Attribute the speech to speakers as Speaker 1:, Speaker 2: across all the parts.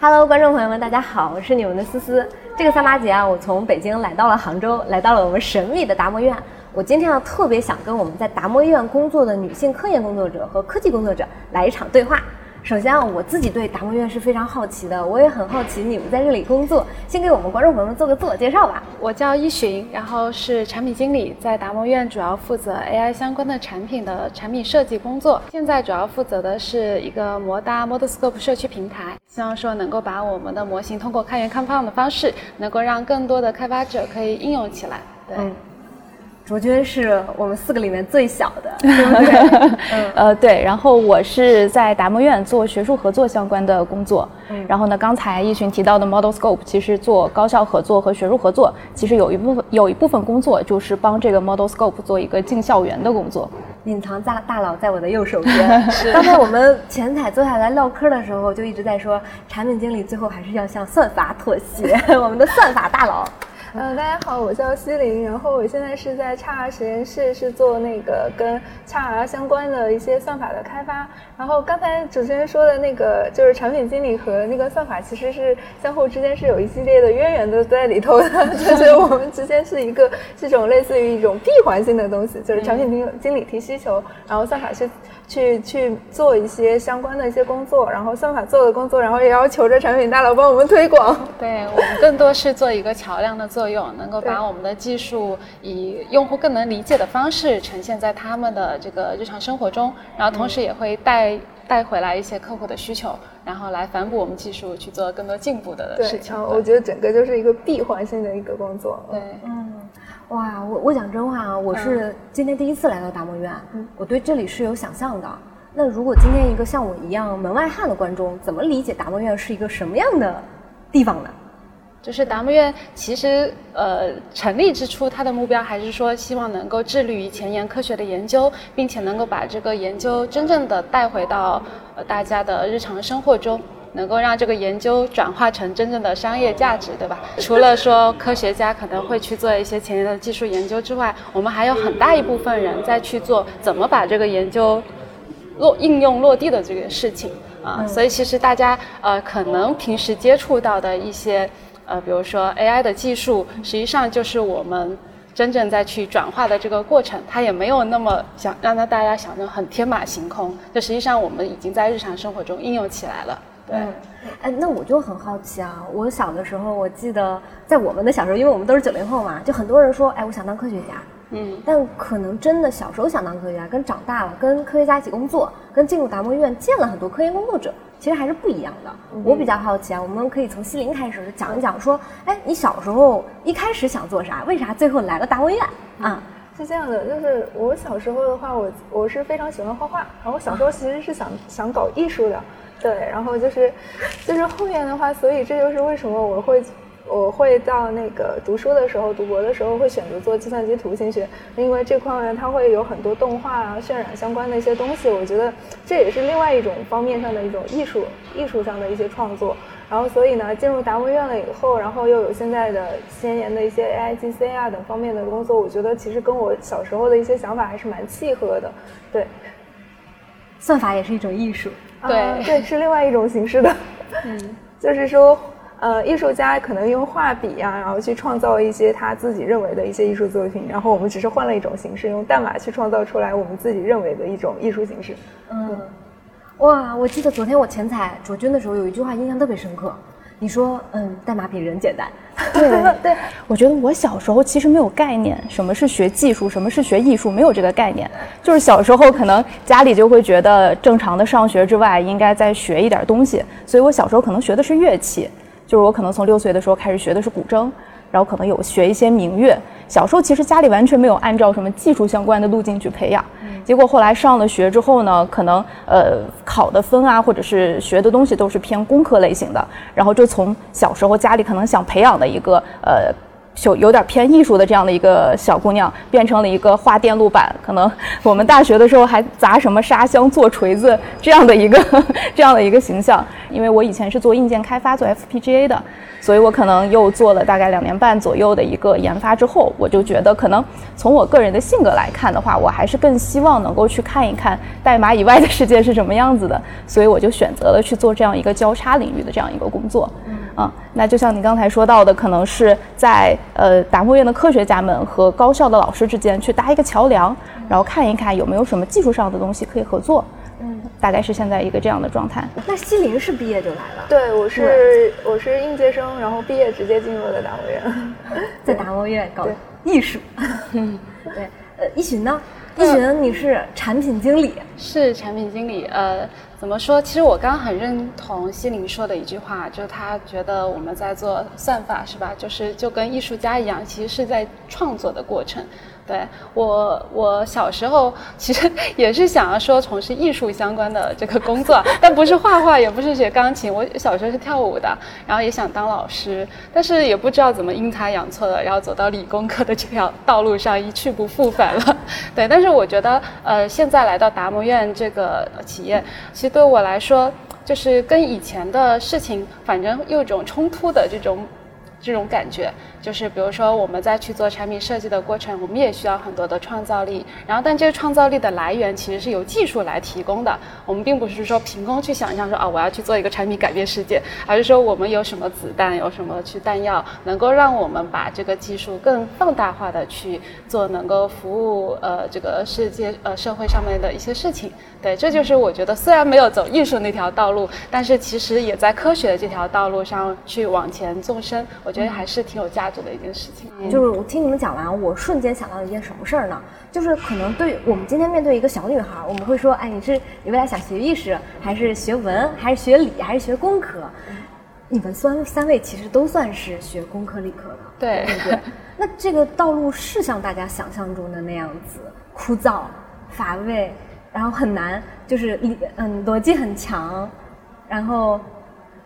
Speaker 1: Hello，观众朋友们，大家好，我是你们的思思。这个三八节啊，我从北京来到了杭州，来到了我们神秘的达摩院。我今天要特别想跟我们在达摩院工作的女性科研工作者和科技工作者来一场对话。首先啊，我自己对达摩院是非常好奇的，我也很好奇你们在这里工作。先给我们观众朋友们做个自我介绍吧。
Speaker 2: 我叫依寻，然后是产品经理，在达摩院主要负责 AI 相关的产品的产品设计工作。现在主要负责的是一个摩搭 ModelScope 社区平台，希望说能够把我们的模型通过开源开放的方式，能够让更多的开发者可以应用起来。对。
Speaker 1: 卓君是我们四个里面最小的，对不对？
Speaker 3: 嗯，呃，对。然后我是在达摩院做学术合作相关的工作。嗯。然后呢，刚才一群提到的 Model Scope，其实做高校合作和学术合作，其实有一部分有一部分工作就是帮这个 Model Scope 做一个进校园的工作。
Speaker 1: 隐藏大大佬在我的右手边。刚才我们前台坐下来唠嗑的时候，就一直在说，产品经理最后还是要向算法妥协。我们的算法大佬。
Speaker 4: 嗯，大家好，我叫西林，然后我现在是在 XR 实验室，是做那个跟 XR 相关的一些算法的开发。然后刚才主持人说的那个，就是产品经理和那个算法其实是相互之间是有一系列的渊源的在里头的，就是我们之间是一个这种类似于一种闭环性的东西，就是产品经经理提需求，然后算法是去去做一些相关的一些工作，然后算法做的工作，然后也要求着产品大佬帮我们推广。
Speaker 2: 对我们更多是做一个桥梁的作用，能够把我们的技术以用户更能理解的方式呈现在他们的这个日常生活中，然后同时也会带带回来一些客户的需求，然后来反哺我们技术去做更多进步的事情。
Speaker 4: 我觉得整个就是一个闭环性的一个工作。
Speaker 2: 对，
Speaker 1: 嗯。哇，我我讲真话啊，我是今天第一次来到达摩院，我对这里是有想象的。那如果今天一个像我一样门外汉的观众，怎么理解达摩院是一个什么样的地方呢？
Speaker 2: 就是达摩院其实呃成立之初，它的目标还是说希望能够致力于前沿科学的研究，并且能够把这个研究真正的带回到呃大家的日常生活中。能够让这个研究转化成真正的商业价值，对吧？除了说科学家可能会去做一些前沿的技术研究之外，我们还有很大一部分人在去做怎么把这个研究落应用落地的这个事情啊。所以其实大家呃可能平时接触到的一些呃，比如说 AI 的技术，实际上就是我们真正在去转化的这个过程，它也没有那么想让它大家想的很天马行空，就实际上我们已经在日常生活中应用起来了。嗯，
Speaker 1: 哎，那我就很好奇啊。我小的时候，我记得在我们的小时候，因为我们都是九零后嘛，就很多人说，哎，我想当科学家。嗯，但可能真的小时候想当科学家，跟长大了跟科学家一起工作，跟进入达摩院见了很多科研工作者，其实还是不一样的。我比较好奇啊，我们可以从西林开始讲一讲，说，哎，你小时候一开始想做啥？为啥最后来了达摩院？啊，
Speaker 4: 是这样的，就是我小时候的话，我我是非常喜欢画画，然后我小时候其实是想想搞艺术的。对，然后就是，就是后面的话，所以这就是为什么我会，我会到那个读书的时候，读博的时候会选择做计算机图形学，因为这块呢，它会有很多动画啊、渲染相关的一些东西，我觉得这也是另外一种方面上的一种艺术，艺术上的一些创作。然后所以呢，进入达摩院了以后，然后又有现在的先沿的一些 AI、GC 啊等方面的工作，我觉得其实跟我小时候的一些想法还是蛮契合的。对，
Speaker 1: 算法也是一种艺术。
Speaker 2: 对
Speaker 4: 对，是另外一种形式的，嗯，就是说，呃，艺术家可能用画笔啊，然后去创造一些他自己认为的一些艺术作品，然后我们只是换了一种形式，用代码去创造出来我们自己认为的一种艺术形式。嗯，
Speaker 1: 哇，我记得昨天我前采卓君的时候，有一句话印象特别深刻。你说，嗯，代码比人简单。
Speaker 3: 对 对，我觉得我小时候其实没有概念，什么是学技术，什么是学艺术，没有这个概念。就是小时候可能家里就会觉得，正常的上学之外，应该再学一点东西。所以我小时候可能学的是乐器，就是我可能从六岁的时候开始学的是古筝。然后可能有学一些民乐，小时候其实家里完全没有按照什么技术相关的路径去培养，结果后来上了学之后呢，可能呃考的分啊，或者是学的东西都是偏工科类型的，然后就从小时候家里可能想培养的一个呃有有点偏艺术的这样的一个小姑娘，变成了一个画电路板。可能 我们大学的时候还砸什么沙箱做锤子这样的一个这样的一个形象。因为我以前是做硬件开发，做 FPGA 的，所以我可能又做了大概两年半左右的一个研发之后，我就觉得可能从我个人的性格来看的话，我还是更希望能够去看一看代码以外的世界是什么样子的。所以我就选择了去做这样一个交叉领域的这样一个工作。啊，那就像你刚才说到的，可能是在呃达摩院的科学家们和高校的老师之间去搭一个桥梁，然后看一看有没有什么技术上的东西可以合作。嗯，大概是现在一个这样的状态。
Speaker 1: 那西林是毕业就来了？
Speaker 4: 对，我是我是应届生，然后毕业直接进入了达摩院，
Speaker 1: 在达摩院搞艺术。嗯，对。呃，一寻呢？一寻你是产品经理？
Speaker 2: 是产品经理。呃。怎么说？其实我刚刚很认同西林说的一句话，就是他觉得我们在做算法，是吧？就是就跟艺术家一样，其实是在创作的过程。对我，我小时候其实 也是想要说从事艺术相关的这个工作，但不是画画，也不是学钢琴。我小时候是跳舞的，然后也想当老师，但是也不知道怎么阴差阳错的，然后走到理工科的这条道路上一去不复返了。对，但是我觉得，呃，现在来到达摩院这个企业，其实对我来说，就是跟以前的事情，反正有一种冲突的这种这种感觉。就是比如说，我们在去做产品设计的过程，我们也需要很多的创造力。然后，但这个创造力的来源其实是由技术来提供的。我们并不是说凭空去想象说啊，我要去做一个产品改变世界，而是说我们有什么子弹，有什么去弹药，能够让我们把这个技术更放大化的去做，能够服务呃这个世界呃社会上面的一些事情。对，这就是我觉得虽然没有走艺术那条道路，但是其实也在科学的这条道路上去往前纵深。我觉得还是挺有价。值的一件事情，
Speaker 1: 就是我听你们讲完，我瞬间想到一件什么事儿呢？就是可能对我们今天面对一个小女孩，我们会说，哎，你是你未来想学艺术，还是学文，还是学理，还是学工科？你们三三位其实都算是学工科理科的，
Speaker 2: 对
Speaker 1: 对对。那这个道路是像大家想象中的那样子枯燥乏味，然后很难，就是理嗯逻辑很强，然后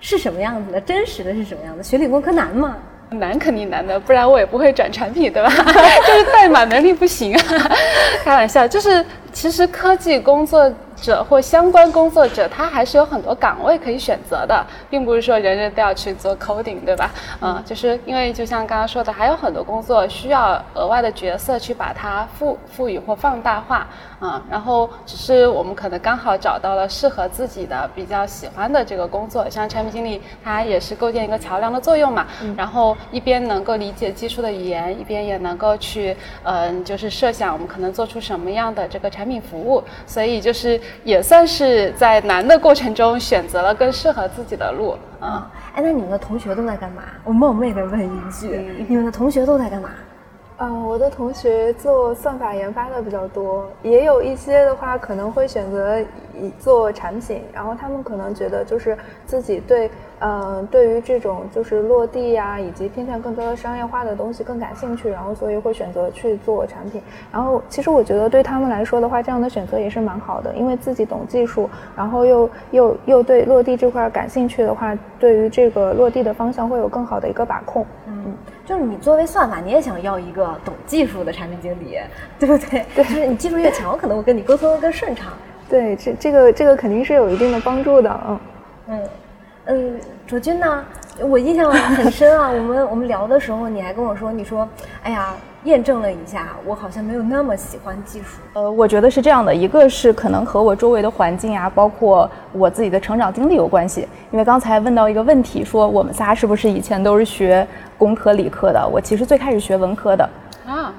Speaker 1: 是什么样子的？真实的是什么样子？学理工科难吗？
Speaker 2: 难肯定难的，不然我也不会转产品，对吧？就是代码能力不行啊，开玩笑，就是其实科技工作。者或相关工作者，他还是有很多岗位可以选择的，并不是说人人都要去做 coding，对吧？嗯，就是因为就像刚刚说的，还有很多工作需要额外的角色去把它赋赋予或放大化，嗯，然后只是我们可能刚好找到了适合自己的、比较喜欢的这个工作，像产品经理，他也是构建一个桥梁的作用嘛，然后一边能够理解技术的语言，一边也能够去，嗯，就是设想我们可能做出什么样的这个产品服务，所以就是。也算是在难的过程中选择了更适合自己的路啊！
Speaker 1: 哎，那你们的同学都在干嘛？我冒昧的问一句，你们的同学都在干嘛？
Speaker 4: 嗯，我的同学做算法研发的比较多，也有一些的话可能会选择做产品，然后他们可能觉得就是自己对。嗯，对于这种就是落地呀，以及偏向更多的商业化的东西更感兴趣，然后所以会选择去做产品。然后其实我觉得对他们来说的话，这样的选择也是蛮好的，因为自己懂技术，然后又又又对落地这块感兴趣的话，对于这个落地的方向会有更好的一个把控。
Speaker 1: 嗯，就是你作为算法，你也想要一个懂技术的产品经理，对不对？对，就是你技术越强，我可能我跟你沟通更顺畅。
Speaker 4: 对，这这个这个肯定是有一定的帮助的。嗯
Speaker 1: 嗯。嗯，卓君呢？我印象很深啊。我们我们聊的时候，你还跟我说，你说，哎呀，验证了一下，我好像没有那么喜欢技术。
Speaker 3: 呃，我觉得是这样的，一个是可能和我周围的环境啊，包括我自己的成长经历有关系。因为刚才问到一个问题，说我们仨是不是以前都是学工科理科的？我其实最开始学文科的。啊，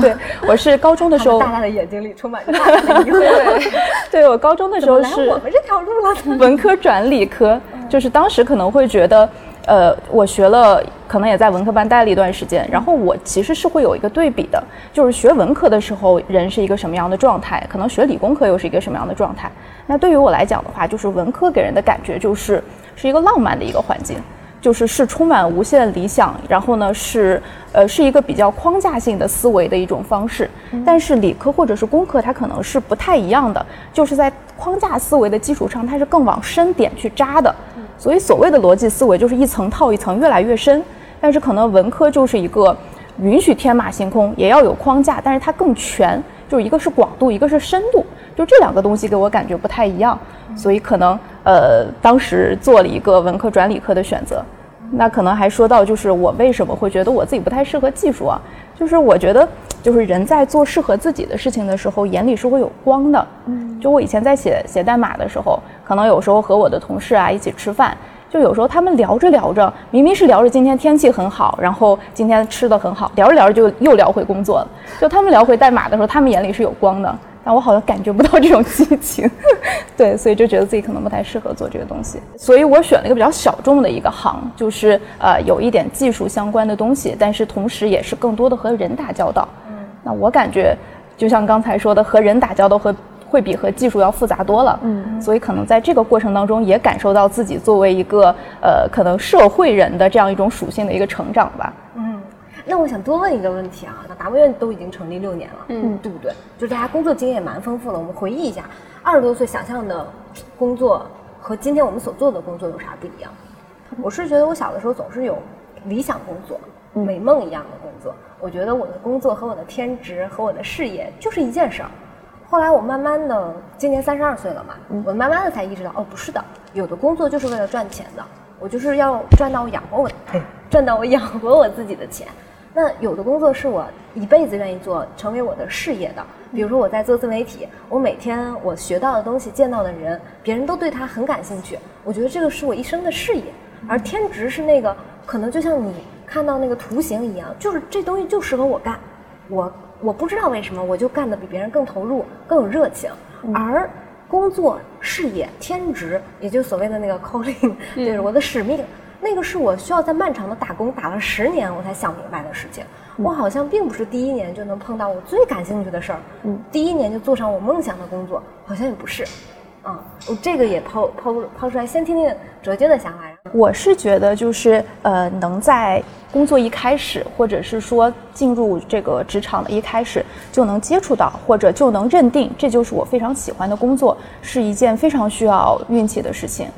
Speaker 3: 对，我是高中的时候，
Speaker 1: 大大的眼睛里充满着大大的疑惑。
Speaker 3: 对，我高中的时候是
Speaker 1: 我们这条路了，
Speaker 3: 文科转理科，就是当时可能会觉得，呃，我学了，可能也在文科班待了一段时间，然后我其实是会有一个对比的，就是学文科的时候人是一个什么样的状态，可能学理工科又是一个什么样的状态。那对于我来讲的话，就是文科给人的感觉就是是一个浪漫的一个环境。就是是充满无限理想，然后呢是呃是一个比较框架性的思维的一种方式，但是理科或者是工科它可能是不太一样的，就是在框架思维的基础上，它是更往深点去扎的，所以所谓的逻辑思维就是一层套一层越来越深。但是可能文科就是一个允许天马行空，也要有框架，但是它更全，就是一个是广度，一个是深度，就这两个东西给我感觉不太一样，所以可能呃当时做了一个文科转理科的选择。那可能还说到就是我为什么会觉得我自己不太适合技术啊？就是我觉得就是人在做适合自己的事情的时候，眼里是会有光的。嗯，就我以前在写写代码的时候，可能有时候和我的同事啊一起吃饭。就有时候他们聊着聊着，明明是聊着今天天气很好，然后今天吃的很好，聊着聊着就又聊回工作了。就他们聊回代码的时候，他们眼里是有光的，但我好像感觉不到这种激情。对，所以就觉得自己可能不太适合做这个东西。所以我选了一个比较小众的一个行，就是呃有一点技术相关的东西，但是同时也是更多的和人打交道。嗯，那我感觉就像刚才说的，和人打交道和。会比和技术要复杂多了，嗯，所以可能在这个过程当中也感受到自己作为一个呃可能社会人的这样一种属性的一个成长吧。
Speaker 1: 嗯，那我想多问一个问题啊，那达摩院都已经成立六年了，嗯，对不对？就大家工作经验也蛮丰富了，我们回忆一下，二十多岁想象的工作和今天我们所做的工作有啥不一样？我是觉得我小的时候总是有理想工作、美梦一样的工作，我觉得我的工作和我的天职和我的事业就是一件事儿。后来我慢慢的，今年三十二岁了嘛，我慢慢的才意识到，哦，不是的，有的工作就是为了赚钱的，我就是要赚到我养活我，赚到我养活我自己的钱。那有的工作是我一辈子愿意做，成为我的事业的。比如说我在做自媒体，我每天我学到的东西，见到的人，别人都对他很感兴趣，我觉得这个是我一生的事业。而天职是那个，可能就像你看到那个图形一样，就是这东西就适合我干，我。我不知道为什么，我就干得比别人更投入、更有热情。而工作、事业、天职，也就所谓的那个 calling，就是我的使命，那个是我需要在漫长的打工打了十年我才想明白的事情。我好像并不是第一年就能碰到我最感兴趣的事儿，嗯第一年就做上我梦想的工作，好像也不是。啊，我这个也抛抛抛出来，先听听哲杰的想法。
Speaker 3: 我是觉得，就是呃，能在工作一开始，或者是说进入这个职场的一开始，就能接触到，或者就能认定这就是我非常喜欢的工作，是一件非常需要运气的事情。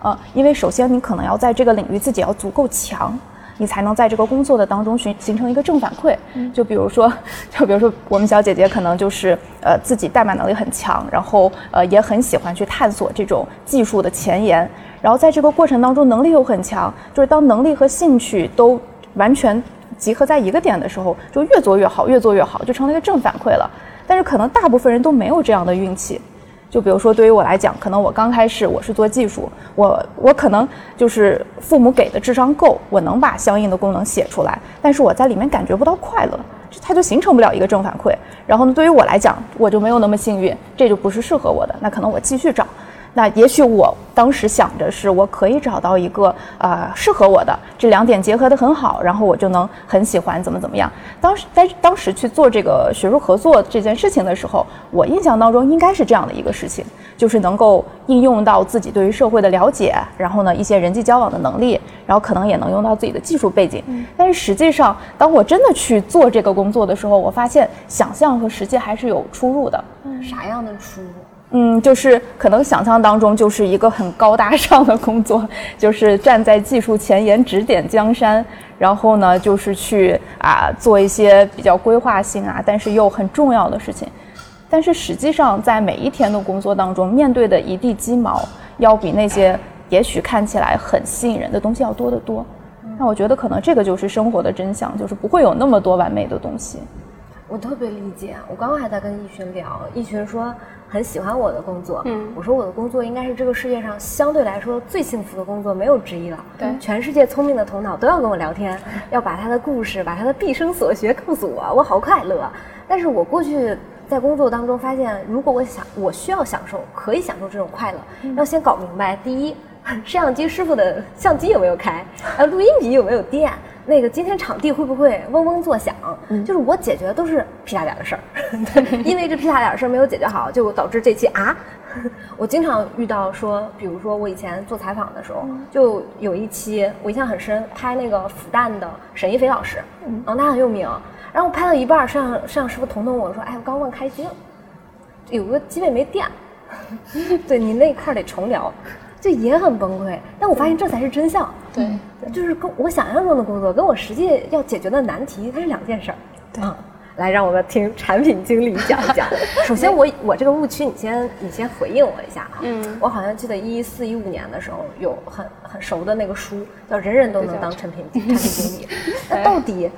Speaker 3: 呃，因为首先你可能要在这个领域自己要足够强。你才能在这个工作的当中形形成一个正反馈。就比如说，就比如说，我们小姐姐可能就是呃自己代码能力很强，然后呃也很喜欢去探索这种技术的前沿，然后在这个过程当中能力又很强，就是当能力和兴趣都完全集合在一个点的时候，就越做越好，越做越好，就成了一个正反馈了。但是可能大部分人都没有这样的运气。就比如说，对于我来讲，可能我刚开始我是做技术，我我可能就是父母给的智商够，我能把相应的功能写出来，但是我在里面感觉不到快乐，它就形成不了一个正反馈。然后呢，对于我来讲，我就没有那么幸运，这就不是适合我的，那可能我继续找。那也许我当时想着是我可以找到一个呃适合我的，这两点结合的很好，然后我就能很喜欢怎么怎么样。当时在当时去做这个学术合作这件事情的时候，我印象当中应该是这样的一个事情，就是能够应用到自己对于社会的了解，然后呢一些人际交往的能力，然后可能也能用到自己的技术背景。但是实际上，当我真的去做这个工作的时候，我发现想象和实际还是有出入的。
Speaker 1: 啥样的出入？
Speaker 3: 嗯，就是可能想象当中就是一个很高大上的工作，就是站在技术前沿指点江山，然后呢，就是去啊做一些比较规划性啊，但是又很重要的事情。但是实际上在每一天的工作当中，面对的一地鸡毛，要比那些也许看起来很吸引人的东西要多得多。那我觉得可能这个就是生活的真相，就是不会有那么多完美的东西。
Speaker 1: 我特别理解，我刚刚还在跟易群聊，易群说。很喜欢我的工作，嗯，我说我的工作应该是这个世界上相对来说最幸福的工作，没有之一了。
Speaker 2: 对，
Speaker 1: 全世界聪明的头脑都要跟我聊天，要把他的故事，把他的毕生所学告诉我，我好快乐。但是我过去在工作当中发现，如果我想我需要享受，可以享受这种快乐，要先搞明白：第一，摄像机师傅的相机有没有开？呃，录音笔有没有电？那个今天场地会不会嗡嗡作响？就是我解决的都是屁大点的事儿，因为这屁大点的事儿没有解决好，就导致这期啊，我经常遇到说，比如说我以前做采访的时候，就有一期我印象很深，拍那个复旦的沈一飞老师，然后他很有名，然后拍到一半，摄像摄像师傅捅捅我说，哎，我刚忘开机了，有个机位没电，对你那块儿得重聊。这也很崩溃，但我发现这才是真相。
Speaker 2: 对，
Speaker 1: 就是跟我想象中的工作，跟我实际要解决的难题，它是两件事儿。
Speaker 3: 对。
Speaker 1: 来，让我们听产品经理讲一讲。首先，我我这个误区，你先你先回应我一下啊。嗯。我好像记得一四一五年的时候有很很熟的那个书，叫《人人都能当产品产品经理》。那到底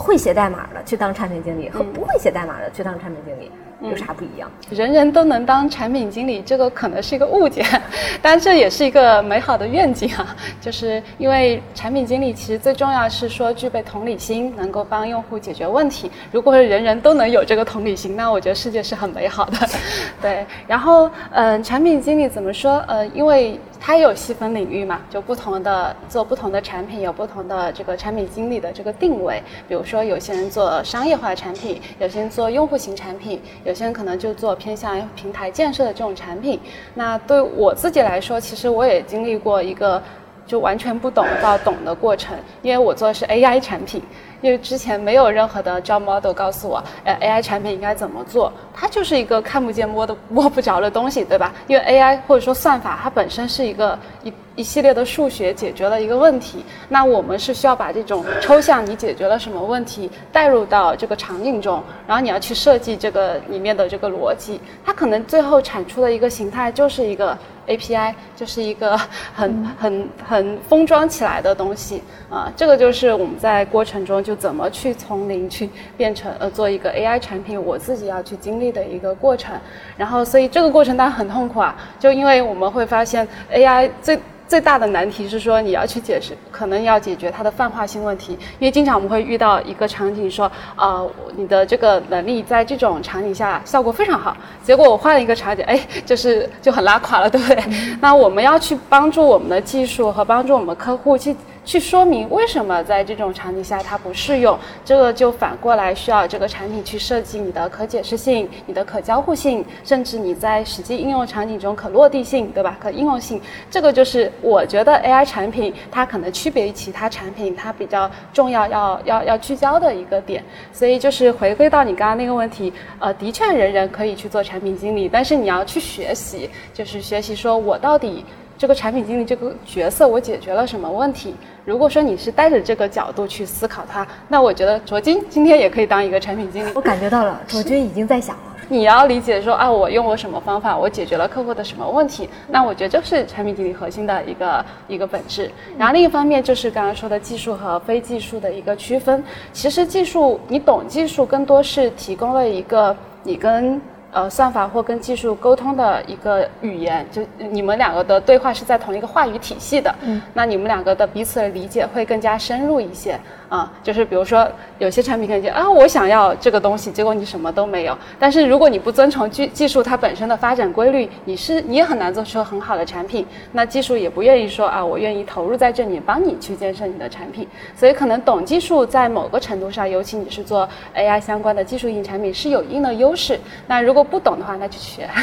Speaker 1: 会写代码的去当产品经理和不会写代码的去当产品经理？有啥不一样？
Speaker 2: 人人都能当产品经理，这个可能是一个误解，但这也是一个美好的愿景啊。就是因为产品经理其实最重要是说具备同理心，能够帮用户解决问题。如果人人都能有这个同理心，那我觉得世界是很美好的。对，然后嗯，产品经理怎么说？呃，因为。它有细分领域嘛，就不同的做不同的产品，有不同的这个产品经理的这个定位。比如说，有些人做商业化产品，有些人做用户型产品，有些人可能就做偏向平台建设的这种产品。那对我自己来说，其实我也经历过一个就完全不懂到懂的过程，因为我做的是 AI 产品。因为之前没有任何的 job model 告诉我，呃，AI 产品应该怎么做，它就是一个看不见摸的摸不着的东西，对吧？因为 AI 或者说算法，它本身是一个一一系列的数学解决了一个问题，那我们是需要把这种抽象你解决了什么问题带入到这个场景中，然后你要去设计这个里面的这个逻辑，它可能最后产出的一个形态就是一个 API，就是一个很很很封装起来的东西啊，这个就是我们在过程中。就怎么去从零去变成呃做一个 AI 产品，我自己要去经历的一个过程。然后，所以这个过程当然很痛苦啊，就因为我们会发现 AI 最最大的难题是说你要去解释，可能要解决它的泛化性问题。因为经常我们会遇到一个场景，说啊你的这个能力在这种场景下效果非常好，结果我换了一个场景，哎，就是就很拉垮了，对不对？那我们要去帮助我们的技术和帮助我们客户去。去说明为什么在这种场景下它不适用，这个就反过来需要这个产品去设计你的可解释性、你的可交互性，甚至你在实际应用场景中可落地性，对吧？可应用性，这个就是我觉得 AI 产品它可能区别于其他产品，它比较重要要要要聚焦的一个点。所以就是回归到你刚刚那个问题，呃，的确人人可以去做产品经理，但是你要去学习，就是学习说我到底。这个产品经理这个角色，我解决了什么问题？如果说你是带着这个角度去思考它，那我觉得卓君今天也可以当一个产品经理。
Speaker 1: 我感觉到了，卓君已经在想了。
Speaker 2: 你要理解说啊，我用我什么方法，我解决了客户的什么问题？那我觉得这是产品经理核心的一个一个本质。然后另一方面就是刚刚说的技术和非技术的一个区分。其实技术，你懂技术，更多是提供了一个你跟。呃，算法或跟技术沟通的一个语言，就你们两个的对话是在同一个话语体系的，嗯，那你们两个的彼此的理解会更加深入一些。啊，就是比如说有些产品可能就啊，我想要这个东西，结果你什么都没有。但是如果你不遵从技技术它本身的发展规律，你是你也很难做出很好的产品。那技术也不愿意说啊，我愿意投入在这里帮你去建设你的产品。所以可能懂技术在某个程度上，尤其你是做 AI 相关的技术型产品是有一定的优势。那如果不懂的话，那就学。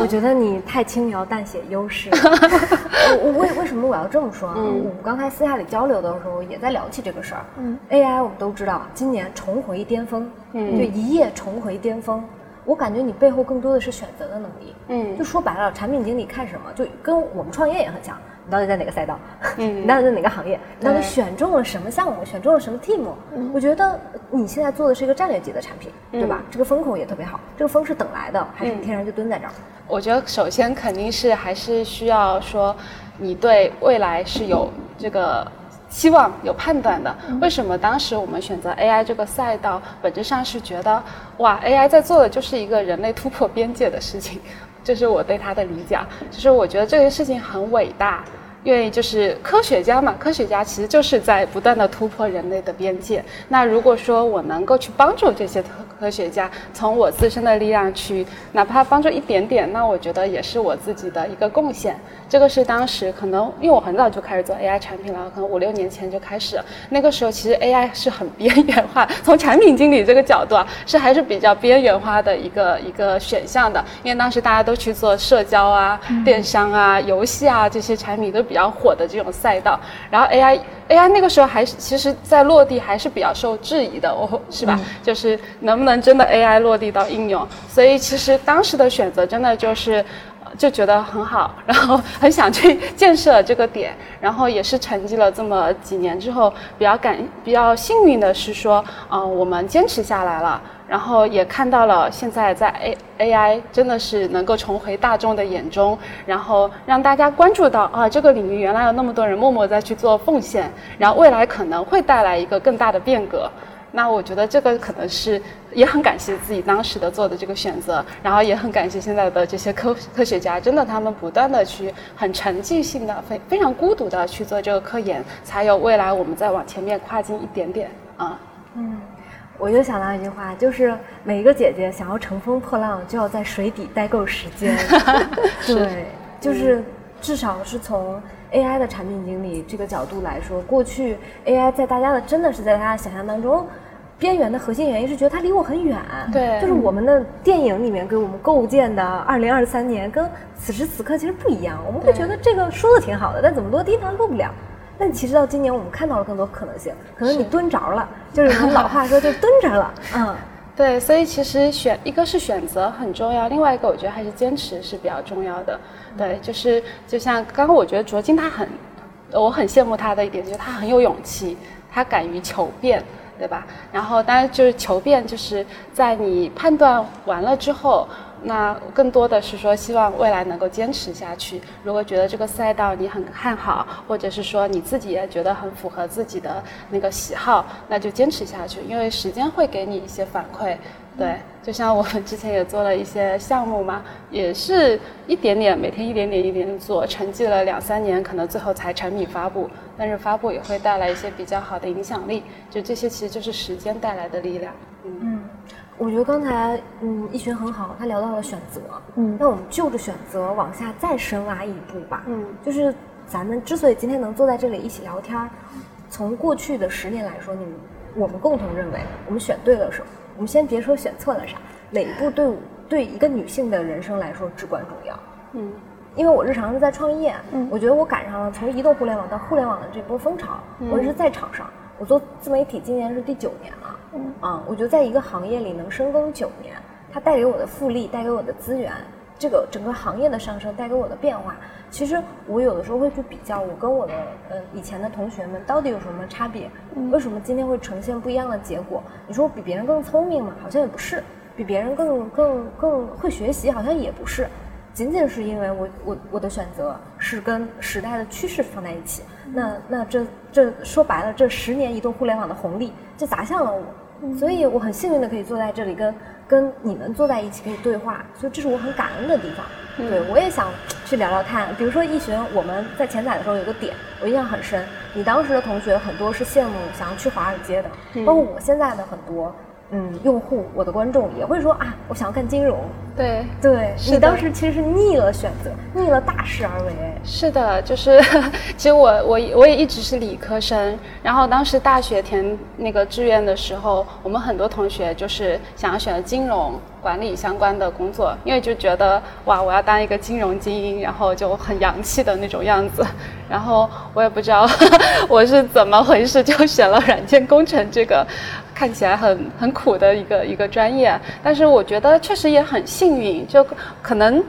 Speaker 1: 我觉得你太轻描淡写优势。我我为为什么我要这么说啊？我们刚才私下里交流的时候也在聊起这个事儿。嗯，AI 我们都知道，今年重回巅峰，嗯，就一夜重回巅峰。我感觉你背后更多的是选择的能力。嗯，就说白了，产品经理看什么，就跟我们创业也很像。你到底在哪个赛道？嗯，你到底在哪个行业？你到底选中了什么项目？选中了什么 team？我觉得你现在做的是一个战略级的产品，对吧？这个风口也特别好。这个风是等来的，还是你天然就蹲在这儿？
Speaker 2: 我觉得首先肯定是还是需要说，你对未来是有这个期望、有判断的。为什么当时我们选择 AI 这个赛道？本质上是觉得，哇，AI 在做的就是一个人类突破边界的事情。这是我对它的理解，就是我觉得这个事情很伟大。因为就是科学家嘛，科学家其实就是在不断的突破人类的边界。那如果说我能够去帮助这些科科学家，从我自身的力量去，哪怕帮助一点点，那我觉得也是我自己的一个贡献。这个是当时可能，因为我很早就开始做 AI 产品了，可能五六年前就开始。那个时候其实 AI 是很边缘化，从产品经理这个角度啊，是还是比较边缘化的一个一个选项的。因为当时大家都去做社交啊、电商啊、游戏啊这些产品都。比较火的这种赛道，然后 AI AI 那个时候还是其实在落地还是比较受质疑的，哦，是吧？就是能不能真的 AI 落地到应用？所以其实当时的选择真的就是就觉得很好，然后很想去建设这个点，然后也是沉寂了这么几年之后，比较感比较幸运的是说，嗯，我们坚持下来了，然后也看到了现在在 A A I 真的是能够重回大众的眼中，然后让大家关注到啊，这个领域原来有那么多人默默在去做奉献，然后未来可能会带来一个更大的变革。那我觉得这个可能是也很感谢自己当时的做的这个选择，然后也很感谢现在的这些科科学家，真的他们不断的去很沉寂性的、非非常孤独的去做这个科研，才有未来我们再往前面跨进一点点啊。
Speaker 1: 嗯，我就想到一句话，就是每一个姐姐想要乘风破浪，就要在水底待够时间。对，就是至少是从 AI 的产品经理这个角度来说，过去 AI 在大家的真的是在大家想象当中。边缘的核心原因是觉得它离我很远，
Speaker 2: 对，
Speaker 1: 就是我们的电影里面给我们构建的二零二三年跟此时此刻其实不一样。我们会觉得这个说的挺好的，但怎么落地它落不了。但其实到今年我们看到了更多可能性，可能你蹲着了，就是我们老话说就蹲着了。嗯，
Speaker 2: 对，所以其实选一个是选择很重要，另外一个我觉得还是坚持是比较重要的。对，就是就像刚刚我觉得卓金他很，我很羡慕他的一点就是他很有勇气，他敢于求变。对吧？然后当然就是求变，就是在你判断完了之后，那更多的是说希望未来能够坚持下去。如果觉得这个赛道你很看好，或者是说你自己也觉得很符合自己的那个喜好，那就坚持下去，因为时间会给你一些反馈。对，就像我们之前也做了一些项目嘛，也是一点点，每天一点点一点点做，沉寂了两三年，可能最后才产品发布。但是发布也会带来一些比较好的影响力，就这些其实就是时间带来的力量。
Speaker 1: 嗯，我觉得刚才嗯一群很好，他聊到了选择。嗯，那我们就着选择往下再深挖一步吧。嗯，就是咱们之所以今天能坐在这里一起聊天，从过去的十年来说，你们我们共同认为我们选对了什么？我们先别说选错了啥，哪一步对对一个女性的人生来说至关重要？嗯，因为我日常是在创业，嗯，我觉得我赶上了从移动互联网到互联网的这波风潮，我一直在场上。我做自媒体今年是第九年了，嗯，啊，我觉得在一个行业里能深耕九年，它带给我的复利，带给我的资源，这个整个行业的上升带给我的变化，其实我有的时候会去比较我跟我的呃以前的同学们到底有什么差别，为什么今天会呈现不一样的结果？你说我比别人更聪明吗？好像也不是，比别人更更更会学习好像也不是，仅仅是因为我我我的选择是跟时代的趋势放在一起。那那这这说白了，这十年移动互联网的红利就砸向了我，所以我很幸运的可以坐在这里跟跟你们坐在一起可以对话，所以这是我很感恩的地方。对我也想去聊聊看，比如说易寻，我们在前载的时候有个点我印象很深，你当时的同学很多是羡慕想要去华尔街的，包括我现在的很多。嗯，用户，我的观众也会说啊，我想要干金融。
Speaker 2: 对
Speaker 1: 对，你当时其实是逆了选择，逆了大势而为。
Speaker 2: 是的，就是 其实我我我也一直是理科生，然后当时大学填那个志愿的时候，我们很多同学就是想要选择金融管理相关的工作，因为就觉得哇，我要当一个金融精英，然后就很洋气的那种样子。然后我也不知道 我是怎么回事，就选了软件工程这个。看起来很很苦的一个一个专业，但是我觉得确实也很幸运，就可能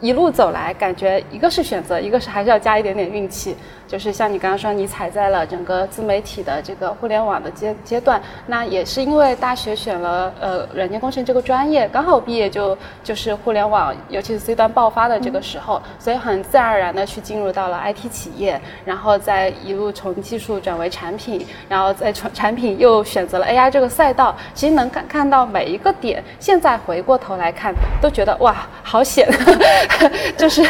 Speaker 2: 一路走来，感觉一个是选择，一个是还是要加一点点运气。就是像你刚刚说，你踩在了整个自媒体的这个互联网的阶阶段，那也是因为大学选了呃软件工程这个专业，刚好毕业就就是互联网，尤其是 C 端爆发的这个时候，所以很自然而然的去进入到了 IT 企业，然后再一路从技术转为产品，然后再从产品又选择了 AI 这个赛道。其实能看看到每一个点，现在回过头来看，都觉得哇好险，就是，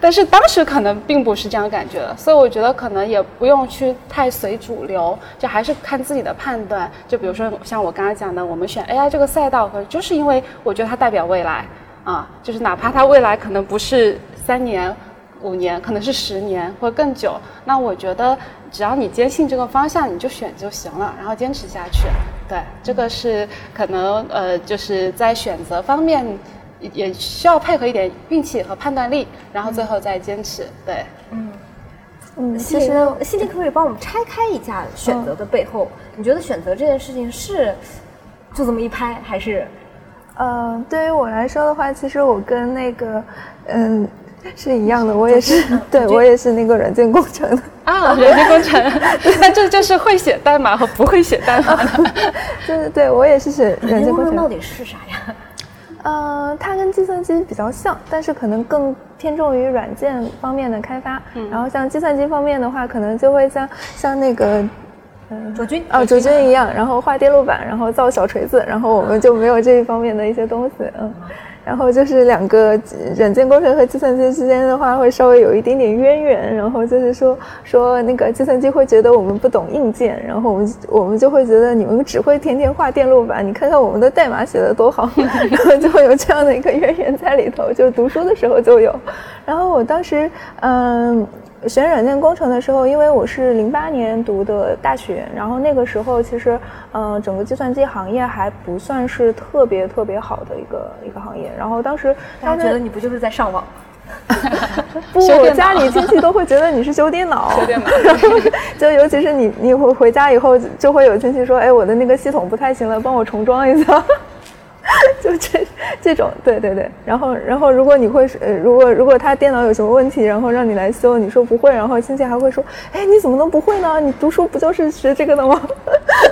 Speaker 2: 但是当时可能并不是这样感觉的，所以我。我觉得可能也不用去太随主流，就还是看自己的判断。就比如说像我刚刚讲的，我们选 AI 这个赛道，可能就是因为我觉得它代表未来啊，就是哪怕它未来可能不是三年、五年，可能是十年或更久。那我觉得只要你坚信这个方向，你就选就行了，然后坚持下去。对，这个是可能呃，就是在选择方面也需要配合一点运气和判断力，然后最后再坚持。对，嗯。
Speaker 1: 嗯，其实西西可不可以帮我们拆开一下选择的背后？你觉得选择这件事情是就这么一拍，还是
Speaker 4: 呃，对于我来说的话，其实我跟那个，嗯，是一样的，我也是，对我也是那个软件工程的
Speaker 2: 啊，软件工程，那这就是会写代码和不会写代码的，
Speaker 4: 对对对，我也是写软件工程。
Speaker 1: 到底是啥呀？
Speaker 4: 呃，它跟计算机比较像，但是可能更偏重于软件方面的开发。嗯，然后像计算机方面的话，可能就会像像那个，
Speaker 1: 嗯，卓君
Speaker 4: 哦，卓君一样，然后画电路板，然后造小锤子，然后我们就没有这一方面的一些东西，嗯。然后就是两个软件工程和计算机之间的话，会稍微有一点点渊源。然后就是说说那个计算机会觉得我们不懂硬件，然后我们我们就会觉得你们只会天天画电路板，你看看我们的代码写的多好，然后就会有这样的一个渊源在里头。就是读书的时候就有。然后我当时嗯。选软件工程的时候，因为我是零八年读的大学，然后那个时候其实，嗯，整个计算机行业还不算是特别特别好的一个一个行业。然后当时
Speaker 1: 大家觉得 你不就是在上网？
Speaker 4: 不，家里亲戚都会觉得你是修电脑。
Speaker 2: 修电脑。
Speaker 4: 就尤其是你，你回回家以后，就会有亲戚说：“哎，我的那个系统不太行了，帮我重装一下。” 就这这种，对对对，然后然后如果你会呃，如果如果他电脑有什么问题，然后让你来修，你说不会，然后亲戚还会说，哎，你怎么能不会呢？你读书不就是学这个的吗？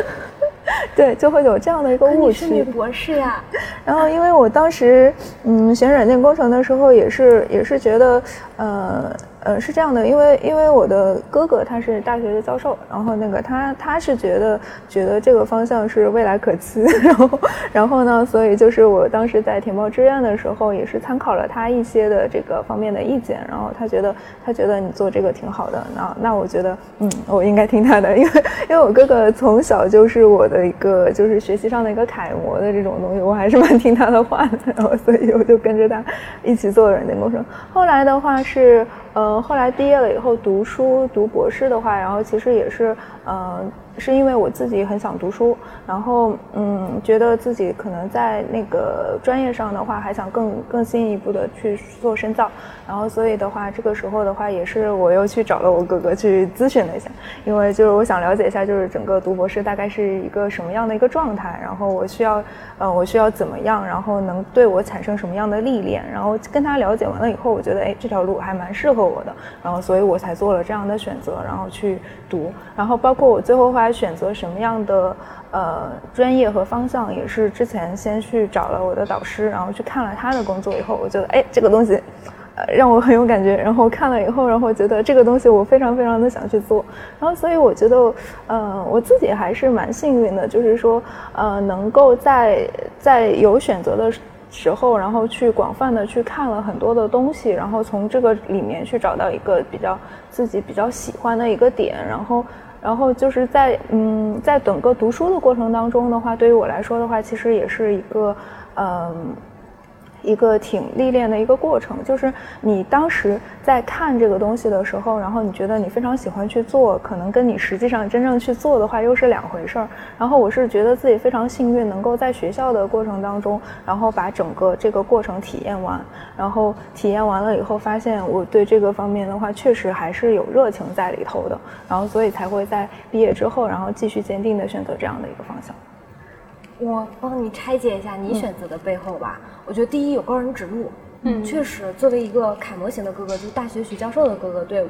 Speaker 4: 对，就会有这样的一个误区。
Speaker 1: 是女博士呀。
Speaker 4: 然后因为我当时嗯选软件工程的时候，也是也是觉得呃。呃，是这样的，因为因为我的哥哥他是大学的教授，然后那个他他是觉得觉得这个方向是未来可期，然后然后呢，所以就是我当时在填报志愿的时候，也是参考了他一些的这个方面的意见，然后他觉得他觉得你做这个挺好的，那那我觉得嗯，我应该听他的，因为因为我哥哥从小就是我的一个就是学习上的一个楷模的这种东西，我还是蛮听他的话的，然后所以我就跟着他一起做软件工程。后来的话是。呃，后来毕业了以后读书读博士的话，然后其实也是，呃。是因为我自己很想读书，然后嗯，觉得自己可能在那个专业上的话，还想更更进一步的去做深造，然后所以的话，这个时候的话，也是我又去找了我哥哥去咨询了一下，因为就是我想了解一下，就是整个读博士大概是一个什么样的一个状态，然后我需要，呃，我需要怎么样，然后能对我产生什么样的历练，然后跟他了解完了以后，我觉得哎，这条路还蛮适合我的，然后所以我才做了这样的选择，然后去读，然后包括我最后话。选择什么样的呃专业和方向，也是之前先去找了我的导师，然后去看了他的工作以后，我觉得哎这个东西，呃让我很有感觉，然后看了以后，然后觉得这个东西我非常非常的想去做，然后所以我觉得呃我自己还是蛮幸运的，就是说呃能够在在有选择的时候，然后去广泛的去看了很多的东西，然后从这个里面去找到一个比较自己比较喜欢的一个点，然后。然后就是在嗯，在整个读书的过程当中的话，对于我来说的话，其实也是一个嗯。一个挺历练的一个过程，就是你当时在看这个东西的时候，然后你觉得你非常喜欢去做，可能跟你实际上真正去做的话又是两回事儿。然后我是觉得自己非常幸运，能够在学校的过程当中，然后把整个这个过程体验完，然后体验完了以后，发现我对这个方面的话确实还是有热情在里头的，然后所以才会在毕业之后，然后继续坚定的选择这样的一个方向。
Speaker 1: 我帮你拆解一下你选择的背后吧。我觉得第一有高人指路，嗯，确实作为一个楷模型的哥哥，就是大学学教授的哥哥，对我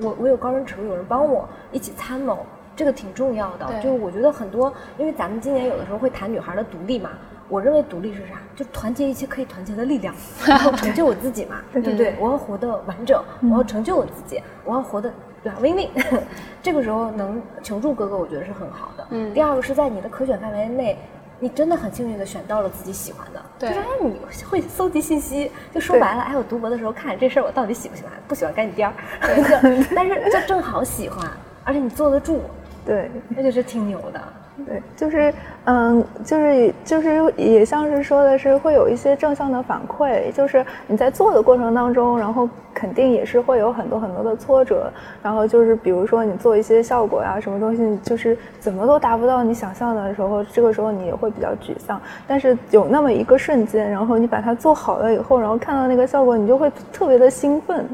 Speaker 1: 我我有高人指路，有人帮我一起参谋，这个挺重要的。就我觉得很多，因为咱们今年有的时候会谈女孩的独立嘛，我认为独立是啥？就团结一切可以团结的力量，然后成就我自己嘛，对不对？我要活得完整，我要成就我自己，我要活得对吧？win win。这个时候能求助哥哥，我觉得是很好的。嗯。第二个是在你的可选范围内。你真的很幸运的选到了自己喜欢的，就是哎，你会搜集信息，就说白了，哎，我读博的时候看这事儿，我到底喜不喜欢？不喜欢赶紧颠儿。但是就正好喜欢，而且你坐得住，
Speaker 4: 对，
Speaker 1: 那就是挺牛的。
Speaker 4: 对，就是，嗯，就是就是也像是说的是会有一些正向的反馈，就是你在做的过程当中，然后肯定也是会有很多很多的挫折，然后就是比如说你做一些效果呀，什么东西，就是怎么都达不到你想象的时候，这个时候你也会比较沮丧。但是有那么一个瞬间，然后你把它做好了以后，然后看到那个效果，你就会特别的兴奋。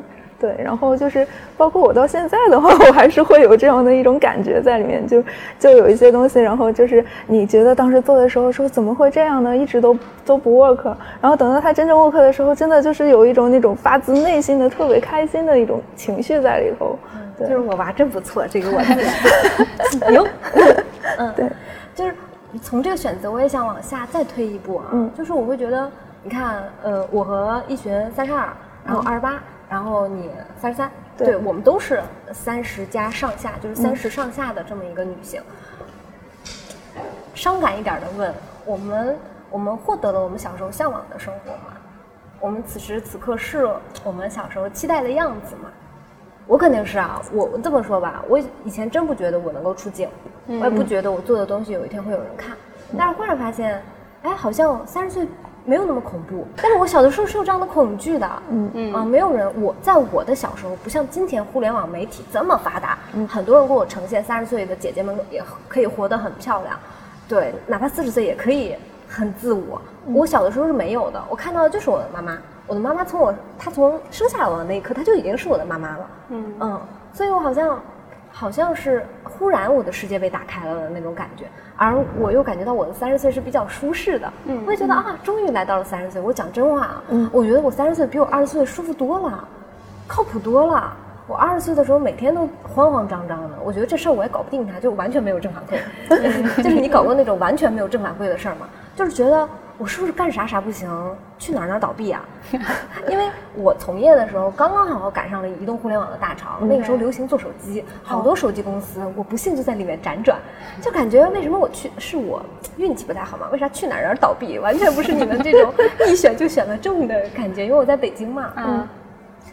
Speaker 4: 对，然后就是包括我到现在的话，我还是会有这样的一种感觉在里面，就就有一些东西，然后就是你觉得当时做的时候说怎么会这样呢？一直都都不 work，然后等到它真正 work 的时候，真的就是有一种那种发自内心的特别开心的一种情绪在里头。
Speaker 1: 就是我娃真不错，这个我牛。嗯，对，就是从这个选择，我也想往下再推一步啊。嗯，就是我会觉得，你看，呃，我和一群三十二，然后二十八。然后你三十三，对我们都是三十加上下，就是三十上下的这么一个女性。伤感一点的问，我们我们获得了我们小时候向往的生活吗？我们此时此刻是我们小时候期待的样子吗？我肯定是啊，我这么说吧，我以前真不觉得我能够出镜，我也不觉得我做的东西有一天会有人看，但是忽然发现，哎，好像三十岁。没有那么恐怖，但是我小的时候是有这样的恐惧的，嗯。嗯。啊，没有人，我在我的小时候不像今天互联网媒体这么发达，嗯。很多人给我呈现三十岁的姐姐们也可以活得很漂亮，对，哪怕四十岁也可以很自我。我小的时候是没有的，我看到的就是我的妈妈，我的妈妈从我她从生下我的那一刻，她就已经是我的妈妈了，嗯。嗯，所以我好像。好像是忽然我的世界被打开了的那种感觉，而我又感觉到我的三十岁是比较舒适的，嗯，我也觉得啊，终于来到了三十岁。我讲真话，嗯，我觉得我三十岁比我二十岁舒服多了，靠谱多了。我二十岁的时候每天都慌慌张张的，我觉得这事儿我也搞不定，它就完全没有正反馈。就是你搞过那种完全没有正反馈的事儿吗？就是觉得。我是不是干啥啥不行？去哪儿哪儿倒闭啊？因为我从业的时候刚刚好好赶上了移动互联网的大潮，那个时候流行做手机，好多手机公司，我不幸就在里面辗转，就感觉为什么我去是我运气不太好吗？为啥去哪儿哪儿倒闭？完全不是你们这种一选就选了中的感觉，因为我在北京嘛。嗯。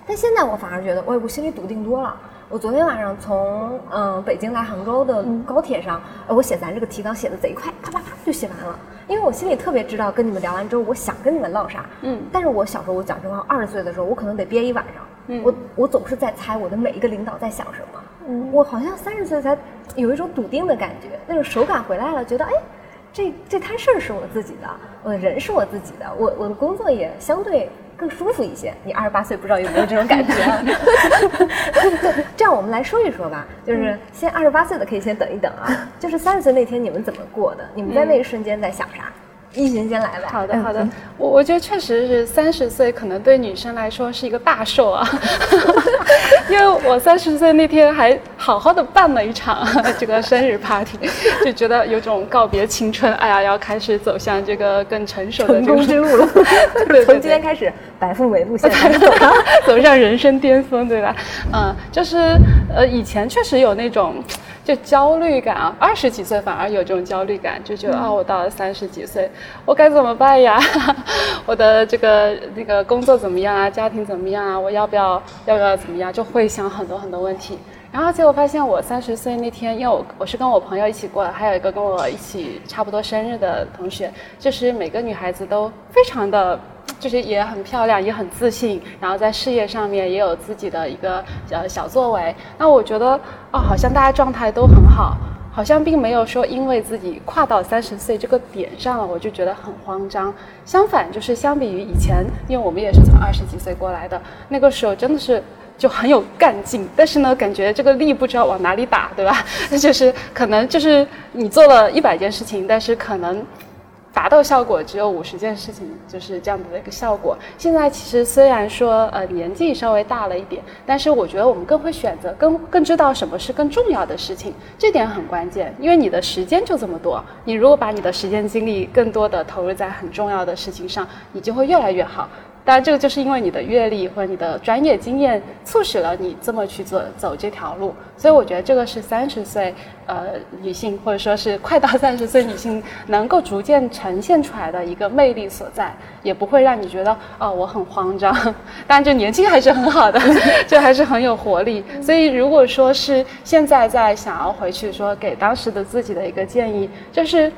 Speaker 1: 但现在我反而觉得，我我心里笃定多了。我昨天晚上从嗯北京来杭州的高铁上，我写咱这个提纲写的贼快，啪啪啪就写完了。因为我心里特别知道，跟你们聊完之后，我想跟你们唠啥。嗯。但是我小时候，我讲真话，二十岁的时候，我可能得憋一晚上。嗯。我我总是在猜我的每一个领导在想什么。嗯。我好像三十岁才有一种笃定的感觉，那种手感回来了，觉得哎，这这摊事儿是我自己的，我的人是我自己的，我我的工作也相对。更舒服一些。你二十八岁，不知道有没有这种感觉？这样我们来说一说吧。就是先二十八岁的可以先等一等啊。就是三十岁那天你们怎么过的？你们在那一瞬间在想啥？一群先来呗。
Speaker 2: 好的，好的。我我觉得确实是三十岁，可能对女生来说是一个大寿啊。因为我三十岁那天还好好的办了一场 这个生日 party，就觉得有种告别青春，哎呀，要开始走向这个更成熟的
Speaker 1: 成功之路了。对从今天开始，白富美路线
Speaker 2: 走上人生巅峰，对吧？嗯，就是呃，以前确实有那种。就焦虑感啊，二十几岁反而有这种焦虑感，就觉得啊，我到了三十几岁，我该怎么办呀？我的这个那个工作怎么样啊？家庭怎么样啊？我要不要要不要怎么样？就会想很多很多问题。然后结果发现，我三十岁那天，因为我我是跟我朋友一起过的，还有一个跟我一起差不多生日的同学，就是每个女孩子都非常的。就是也很漂亮，也很自信，然后在事业上面也有自己的一个呃小作为。那我觉得哦，好像大家状态都很好，好像并没有说因为自己跨到三十岁这个点上了，我就觉得很慌张。相反，就是相比于以前，因为我们也是从二十几岁过来的，那个时候真的是就很有干劲，但是呢，感觉这个力不知道往哪里打，对吧？那 就是可能就是你做了一百件事情，但是可能。达到效果只有五十件事情，就是这样子的一个效果。现在其实虽然说呃年纪稍微大了一点，但是我觉得我们更会选择，更更知道什么是更重要的事情，这点很关键。因为你的时间就这么多，你如果把你的时间精力更多的投入在很重要的事情上，你就会越来越好。当然，这个就是因为你的阅历或者你的专业经验促使了你这么去做走这条路，所以我觉得这个是三十岁呃女性或者说是快到三十岁女性能够逐渐呈现出来的一个魅力所在，也不会让你觉得哦我很慌张，当然这年轻还是很好的，就还是很有活力。所以如果说是现在在想要回去说给当时的自己的一个建议，就是。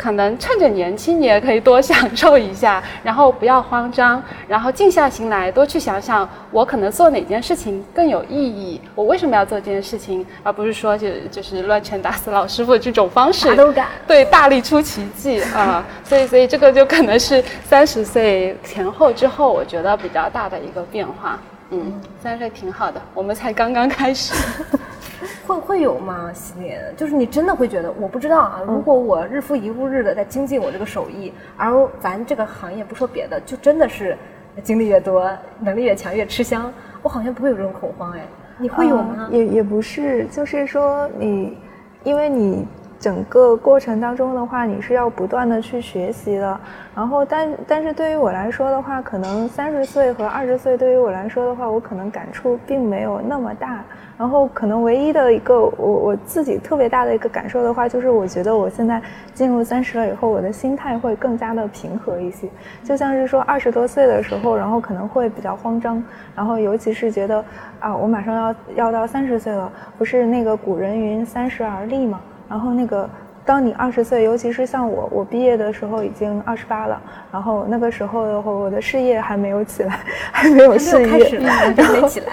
Speaker 2: 可能趁着年轻，你也可以多享受一下，然后不要慌张，然后静下心来，多去想想我可能做哪件事情更有意义，我为什么要做这件事情，而不是说就就是乱拳打死老师傅这种方式。
Speaker 1: 都敢。
Speaker 2: 对，大力出奇迹啊！所以，所以这个就可能是三十岁前后之后，我觉得比较大的一个变化。嗯，三十岁挺好的，我们才刚刚开始。
Speaker 1: 会会有吗？洗脸就是你真的会觉得，我不知道啊。如果我日复一日的在精进我这个手艺，而咱这个行业不说别的，就真的是经历越多，能力越强越吃香。我好像不会有这种恐慌哎，你会有吗？
Speaker 4: 也也不是，就是说你，因为你。整个过程当中的话，你是要不断的去学习的。然后，但但是对于我来说的话，可能三十岁和二十岁对于我来说的话，我可能感触并没有那么大。然后，可能唯一的一个我我自己特别大的一个感受的话，就是我觉得我现在进入三十了以后，我的心态会更加的平和一些。就像是说二十多岁的时候，然后可能会比较慌张，然后尤其是觉得啊，我马上要要到三十岁了，不是那个古人云三十而立吗？然后那个，当你二十岁，尤其是像我，我毕业的时候已经二十八了。然后那个时候的话，我的事业还没有起来，还没有事业，
Speaker 1: 还没起来，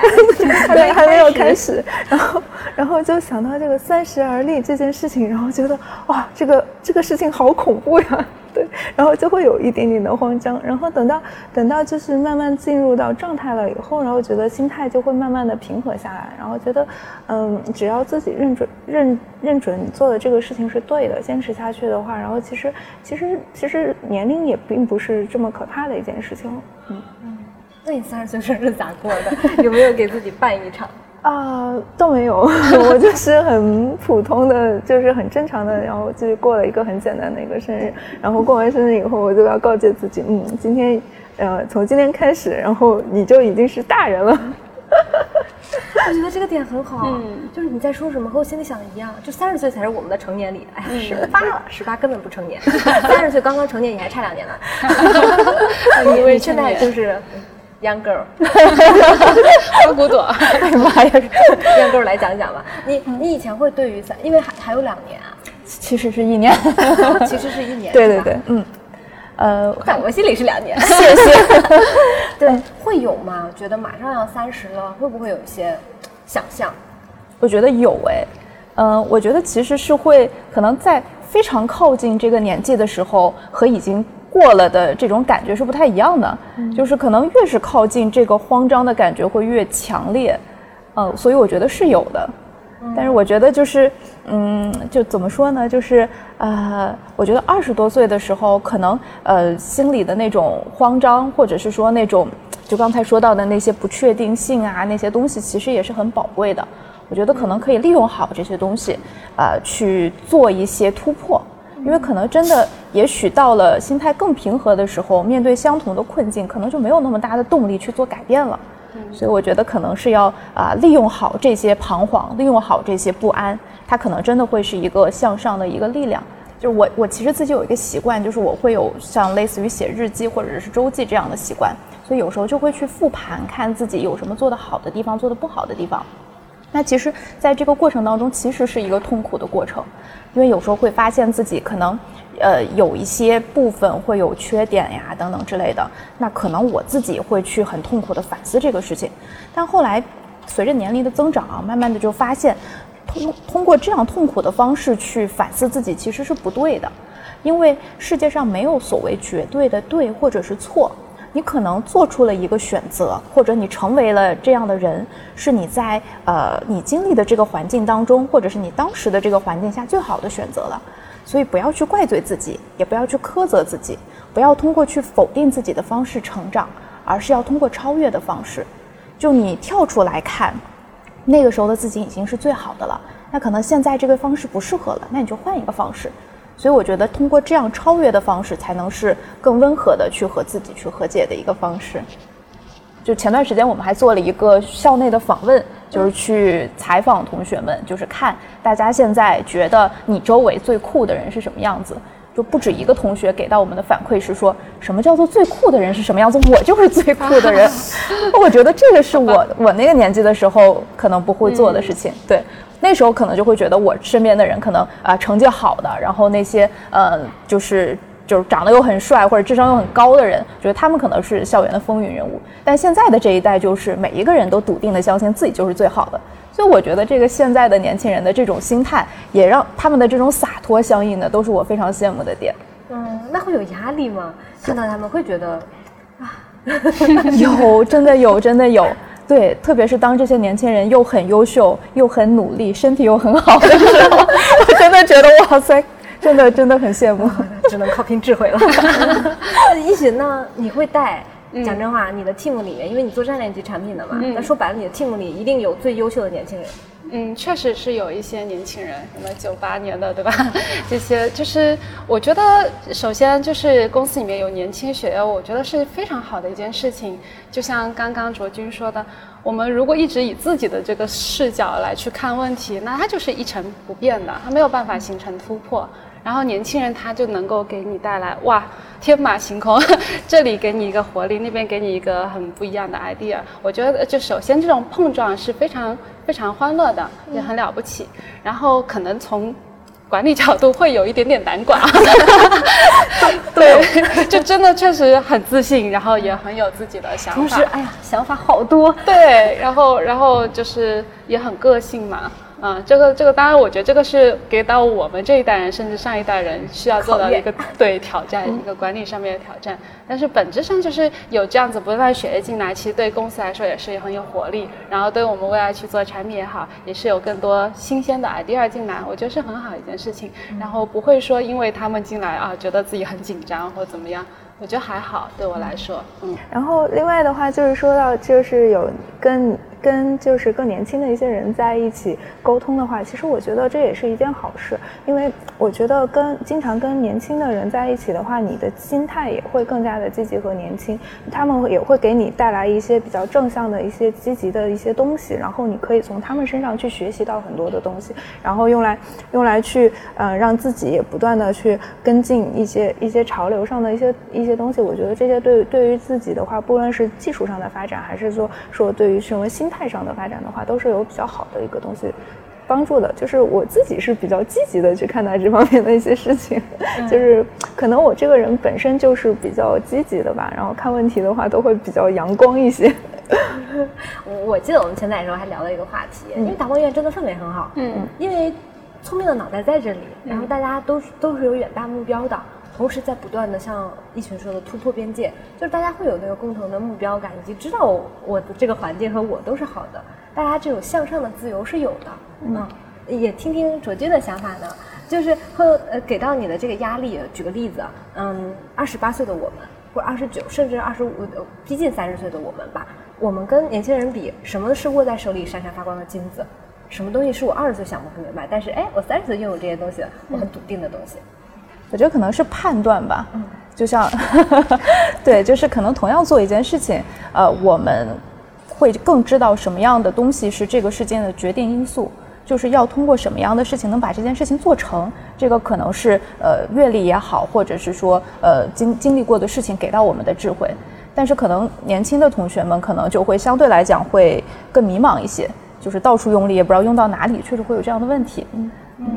Speaker 4: 对，还没有开始。然后，然后就想到这个三十而立这件事情，然后觉得哇，这个这个事情好恐怖呀。对，然后就会有一点点的慌张，然后等到等到就是慢慢进入到状态了以后，然后觉得心态就会慢慢的平和下来，然后觉得，嗯，只要自己认准认认准你做的这个事情是对的，坚持下去的话，然后其实其实其实年龄也并不是这么可怕的一件事情。
Speaker 1: 嗯嗯，那你三十岁生日咋过的？有没有给自己办一场？
Speaker 4: 啊，倒没有，我就是很普通的，就是很正常的，然后就过了一个很简单的一个生日。然后过完生日以后，我就要告诫自己，嗯，今天，呃，从今天开始，然后你就已经是大人了。
Speaker 1: 我觉得这个点很好，嗯，就是你在说什么和我心里想的一样，就三十岁才是我们的成年礼，哎呀，十八了，十八根本不成年，三十岁刚刚成年，你还差两年呢。因为现在就是。Young girl，
Speaker 2: 花骨朵，
Speaker 3: 哎呀妈呀
Speaker 1: ！Young girl 来讲讲吧。你你以前会对于三，因为还还有两年啊，
Speaker 3: 其实是一年，
Speaker 1: 其实是一年，
Speaker 3: 对对对，嗯，呃，
Speaker 1: 在我心里是两年。
Speaker 3: 谢谢。
Speaker 1: 对，会有吗？觉得马上要三十了，会不会有一些想象？
Speaker 3: 我觉得有哎，嗯，我觉得其实是会，可能在非常靠近这个年纪的时候，和已经。过了的这种感觉是不太一样的，就是可能越是靠近这个慌张的感觉会越强烈，嗯，所以我觉得是有的，但是我觉得就是，嗯，就怎么说呢？就是呃，我觉得二十多岁的时候，可能呃心里的那种慌张，或者是说那种就刚才说到的那些不确定性啊，那些东西其实也是很宝贵的。我觉得可能可以利用好这些东西，呃，去做一些突破。因为可能真的，也许到了心态更平和的时候，面对相同的困境，可能就没有那么大的动力去做改变了。所以我觉得可能是要啊，利用好这些彷徨，利用好这些不安，它可能真的会是一个向上的一个力量。就是我，我其实自己有一个习惯，就是我会有像类似于写日记或者是周记这样的习惯，所以有时候就会去复盘，看自己有什么做得好的地方，做得不好的地方。那其实，在这个过程当中，其实是一个痛苦的过程，因为有时候会发现自己可能，呃，有一些部分会有缺点呀，等等之类的。那可能我自己会去很痛苦的反思这个事情。但后来，随着年龄的增长啊，慢慢的就发现，通通过这样痛苦的方式去反思自己，其实是不对的，因为世界上没有所谓绝对的对或者是错。你可能做出了一个选择，或者你成为了这样的人，是你在呃你经历的这个环境当中，或者是你当时的这个环境下最好的选择了。所以不要去怪罪自己，也不要去苛责自己，不要通过去否定自己的方式成长，而是要通过超越的方式。就你跳出来看，那个时候的自己已经是最好的了。那可能现在这个方式不适合了，那你就换一个方式。所以我觉得通过这样超越的方式，才能是更温和的去和自己去和解的一个方式。就前段时间我们还做了一个校内的访问，就是去采访同学们，就是看大家现在觉得你周围最酷的人是什么样子。就不止一个同学给到我们的反馈是说什么叫做最酷的人是什么样子，我就是最酷的人。我觉得这个是我我那个年纪的时候可能不会做的事情，对。那时候可能就会觉得我身边的人可能啊成绩好的，然后那些呃就是就是长得又很帅或者智商又很高的人，觉得他们可能是校园的风云人物。但现在的这一代就是每一个人都笃定的相信自己就是最好的，所以我觉得这个现在的年轻人的这种心态，也让他们的这种洒脱相应的都是我非常羡慕的点。
Speaker 1: 嗯，那会有压力吗？看到他们会觉得啊，
Speaker 3: 有真的有真的有。对，特别是当这些年轻人又很优秀、又很努力、身体又很好的时候，我 真的觉得哇塞，真的真的很羡慕，
Speaker 1: 只能靠拼智慧了。一群呢，你会带？讲真话，你的 team 里面，因为你做战略级产品的嘛，那说白了，你的 team 里一定有最优秀的年轻人。
Speaker 2: 嗯，确实是有一些年轻人，什么九八年的，对吧？这些就是我觉得，首先就是公司里面有年轻血液，我觉得是非常好的一件事情。就像刚刚卓君说的，我们如果一直以自己的这个视角来去看问题，那它就是一成不变的，它没有办法形成突破。然后年轻人他就能够给你带来哇天马行空，这里给你一个活力，那边给你一个很不一样的 idea。我觉得就首先这种碰撞是非常非常欢乐的，也很了不起。然后可能从管理角度会有一点点难管，对，就真的确实很自信，然后也很有自己的想法。
Speaker 1: 同时，哎呀，想法好多。
Speaker 2: 对，然后然后就是也很个性嘛。啊，这个这个当然，我觉得这个是给到我们这一代人，甚至上一代人需要做到的一个对挑战，一个管理上面的挑战。但是本质上就是有这样子不断血液进来，其实对公司来说也是很有活力。然后对我们未来去做产品也好，也是有更多新鲜的 idea 进来，我觉得是很好一件事情。然后不会说因为他们进来啊，觉得自己很紧张或怎么样。我觉得还好，对我来说，嗯。
Speaker 4: 然后另外的话就是说到，就是有跟跟就是更年轻的一些人在一起沟通的话，其实我觉得这也是一件好事，因为我觉得跟经常跟年轻的人在一起的话，你的心态也会更加的积极和年轻，他们也会给你带来一些比较正向的一些积极的一些东西，然后你可以从他们身上去学习到很多的东西，然后用来用来去嗯让自己也不断的去跟进一些一些潮流上的一些一。些东西，我觉得这些对对于自己的话，不论是技术上的发展，还是说说对于什么心态上的发展的话，都是有比较好的一个东西帮助的。就是我自己是比较积极的去看待这方面的一些事情，就是可能我这个人本身就是比较积极的吧，然后看问题的话都会比较阳光一些。
Speaker 1: 我我记得我们前在的时候还聊了一个话题，因为达摩院真的氛围很好，嗯，因为聪明的脑袋在这里，然后大家都是都是有远大目标的。同时在不断的像一群说的突破边界，就是大家会有那个共同的目标感，以及知道我的这个环境和我都是好的，大家这种向上的自由是有的。嗯，也听听卓君的想法呢，就是会呃给到你的这个压力。举个例子，嗯，二十八岁的我们，或者二十九甚至二十五，逼近三十岁的我们吧，我们跟年轻人比，什么是握在手里闪闪发光的金子？什么东西是我二十岁想不明白，但是哎，我三十岁拥有这些东西，我很笃定的东西。
Speaker 3: 我觉得可能是判断吧，就像，对，就是可能同样做一件事情，呃，我们会更知道什么样的东西是这个事件的决定因素，就是要通过什么样的事情能把这件事情做成，这个可能是呃阅历也好，或者是说呃经经历过的事情给到我们的智慧，但是可能年轻的同学们可能就会相对来讲会更迷茫一些，就是到处用力也不知道用到哪里，确实会有这样的问题，嗯。嗯。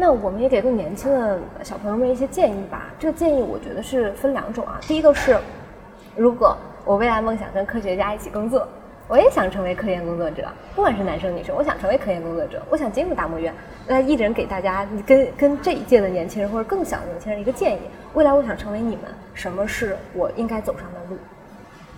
Speaker 1: 那我们也给更年轻的小朋友们一些建议吧。这个建议我觉得是分两种啊。第一个是，如果我未来梦想跟科学家一起工作，我也想成为科研工作者，不管是男生女生，我想成为科研工作者，我想进入大漠院。那一人给大家跟跟这一届的年轻人或者更小的年轻人一个建议：未来我想成为你们，什么是我应该走上的路？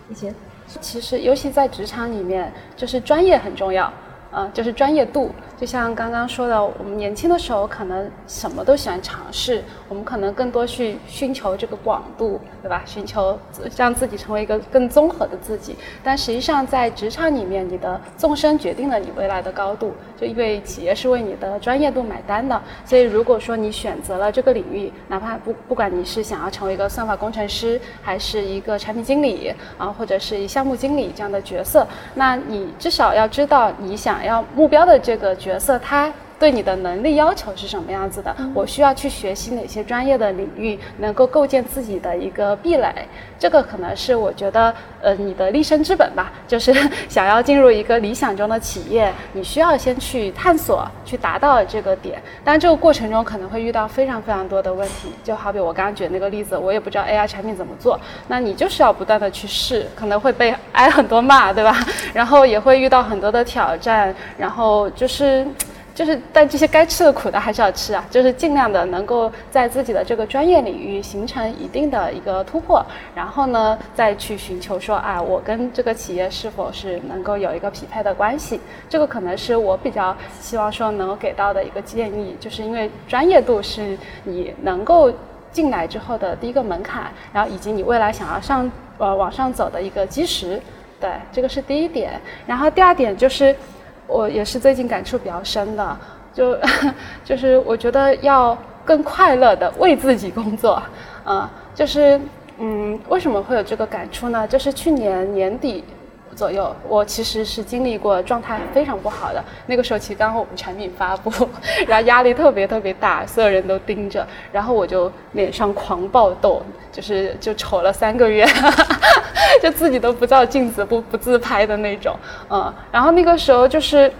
Speaker 1: 一些，
Speaker 2: 其实尤其在职场里面，就是专业很重要，呃，就是专业度。就像刚刚说的，我们年轻的时候可能什么都喜欢尝试，我们可能更多去寻求这个广度，对吧？寻求让自己成为一个更综合的自己。但实际上在职场里面，你的纵深决定了你未来的高度，就因为企业是为你的专业度买单的。所以如果说你选择了这个领域，哪怕不不管你是想要成为一个算法工程师，还是一个产品经理啊，或者是一项目经理这样的角色，那你至少要知道你想要目标的这个角。角色，他对你的能力要求是什么样子的？我需要去学习哪些专业的领域，能够构建自己的一个壁垒？这个可能是我觉得，呃，你的立身之本吧。就是想要进入一个理想中的企业，你需要先去探索，去达到这个点。但，这个过程中可能会遇到非常非常多的问题。就好比我刚刚举的那个例子，我也不知道 AI 产品怎么做，那你就是要不断的去试，可能会被挨很多骂，对吧？然后也会遇到很多的挑战，然后就是。就是，但这些该吃的苦的还是要吃啊，就是尽量的能够在自己的这个专业领域形成一定的一个突破，然后呢，再去寻求说，啊，我跟这个企业是否是能够有一个匹配的关系，这个可能是我比较希望说能够给到的一个建议，就是因为专业度是你能够进来之后的第一个门槛，然后以及你未来想要上呃往上走的一个基石，对，这个是第一点，然后第二点就是。我也是最近感触比较深的，就 就是我觉得要更快乐的为自己工作，嗯，就是嗯，为什么会有这个感触呢？就是去年年底左右，我其实是经历过状态非常不好的，那个时候其实刚好我们产品发布，然后压力特别特别大，所有人都盯着，然后我就脸上狂爆痘，就是就丑了三个月。就自己都不照镜子，不不自拍的那种，嗯，然后那个时候就是。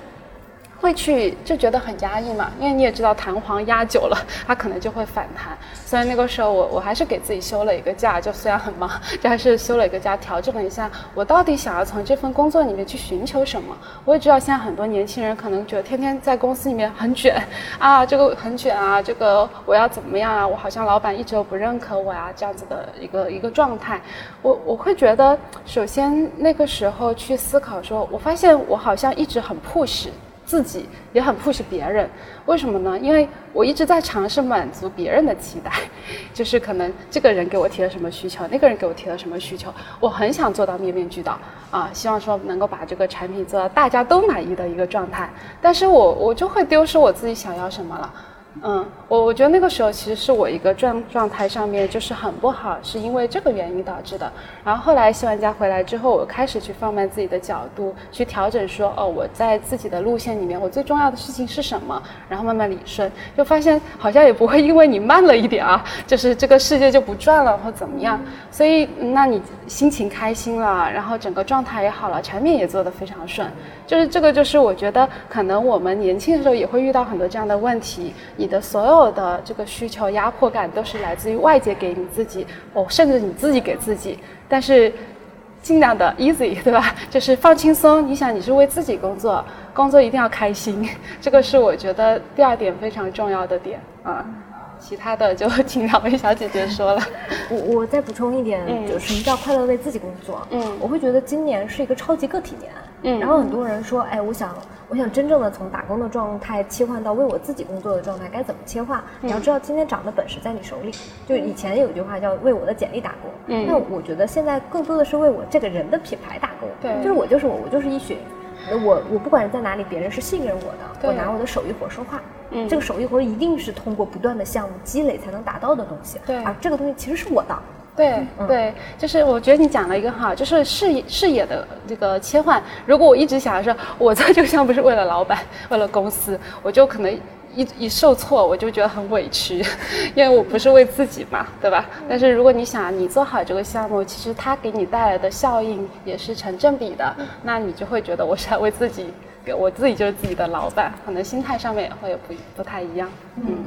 Speaker 2: 会去就觉得很压抑嘛，因为你也知道弹簧压久了，它可能就会反弹。所以那个时候我我还是给自己休了一个假，就虽然很忙，就还是休了一个假，调整了一下我到底想要从这份工作里面去寻求什么。我也知道现在很多年轻人可能觉得天天在公司里面很卷啊，这个很卷啊，这个我要怎么样啊？我好像老板一直都不认可我呀，这样子的一个一个状态。我我会觉得，首先那个时候去思考说，我发现我好像一直很 push。自己也很 push 别人，为什么呢？因为我一直在尝试满足别人的期待，就是可能这个人给我提了什么需求，那个人给我提了什么需求，我很想做到面面俱到啊，希望说能够把这个产品做到大家都满意的一个状态，但是我我就会丢失我自己想要什么了。嗯，我我觉得那个时候其实是我一个状状态上面就是很不好，是因为这个原因导致的。然后后来新玩家回来之后，我开始去放慢自己的角度，去调整说，哦，我在自己的路线里面，我最重要的事情是什么？然后慢慢理顺，就发现好像也不会因为你慢了一点啊，就是这个世界就不转了或怎么样。所以，那你心情开心了，然后整个状态也好了，产品也做得非常顺。就是这个，就是我觉得可能我们年轻的时候也会遇到很多这样的问题。你的所有的这个需求压迫感都是来自于外界给你自己，哦，甚至你自己给自己。但是尽量的 easy，对吧？就是放轻松。你想，你是为自己工作，工作一定要开心。这个是我觉得第二点非常重要的点啊。其他的就请两位小姐姐说了。
Speaker 1: 我我再补充一点，就什么叫快乐为自己工作？嗯，我会觉得今年是一个超级个体年。嗯，然后很多人说，哎，我想，我想真正的从打工的状态切换到为我自己工作的状态，该怎么切换？你要知道，今天涨的本事在你手里。就以前有一句话叫为我的简历打工。嗯，那我觉得现在更多的是为我这个人的品牌打工。
Speaker 2: 对，
Speaker 1: 就是我就是我，我就是一雪。我我不管是在哪里，别人是信任我的，我拿我的手艺活说话。嗯，这个手艺活一定是通过不断的项目积累才能达到的东西。
Speaker 2: 对，
Speaker 1: 而这个东西其实是我的。
Speaker 2: 对对，就是我觉得你讲了一个哈，就是视野视野的这个切换。如果我一直想的是我做这个项目是为了老板，为了公司，我就可能。一一受挫，我就觉得很委屈，因为我不是为自己嘛，对吧？但是如果你想你做好这个项目，其实它给你带来的效应也是成正比的，那你就会觉得我是在为自己，我自己就是自己的老板，可能心态上面也会不不太一样。
Speaker 1: 嗯，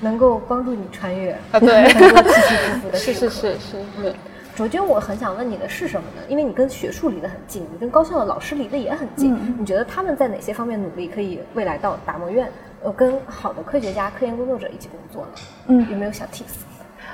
Speaker 1: 能够帮助你穿越
Speaker 2: 啊，对，
Speaker 1: 起起伏伏 的
Speaker 2: 是是是是是。
Speaker 1: 卓君，我很想问你的是什么呢？因为你跟学术离得很近，你跟高校的老师离得也很近，你觉得他们在哪些方面努力，可以未来到达摩院？呃，跟好的科学家、科研工作者一起工作呢？嗯，有没有小 tips？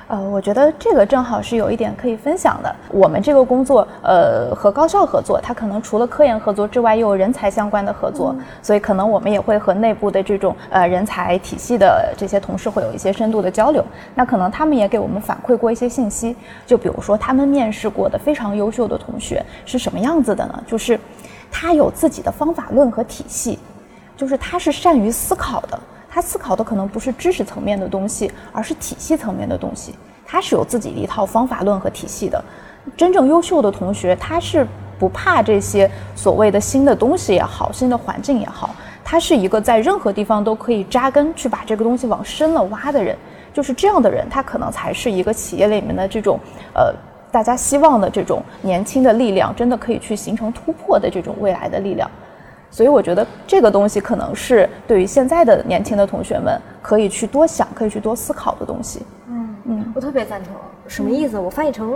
Speaker 3: 呃，我觉得这个正好是有一点可以分享的。我们这个工作，呃，和高校合作，它可能除了科研合作之外，又有人才相关的合作，所以可能我们也会和内部的这种呃人才体系的这些同事会有一些深度的交流。那可能他们也给我们反馈过一些信息，就比如说他们面试过的非常优秀的同学是什么样子的呢？就是他有自己的方法论和体系。就是他是善于思考的，他思考的可能不是知识层面的东西，而是体系层面的东西。他是有自己的一套方法论和体系的。真正优秀的同学，他是不怕这些所谓的新的东西也好，新的环境也好，他是一个在任何地方都可以扎根，去把这个东西往深了挖的人。就是这样的人，他可能才是一个企业里面的这种呃，大家希望的这种年轻的力量，真的可以去形成突破的这种未来的力量。所以我觉得这个东西可能是对于现在的年轻的同学们可以去多想、可以去多思考的东西。
Speaker 1: 嗯嗯，我特别赞同。什么意思？我翻译成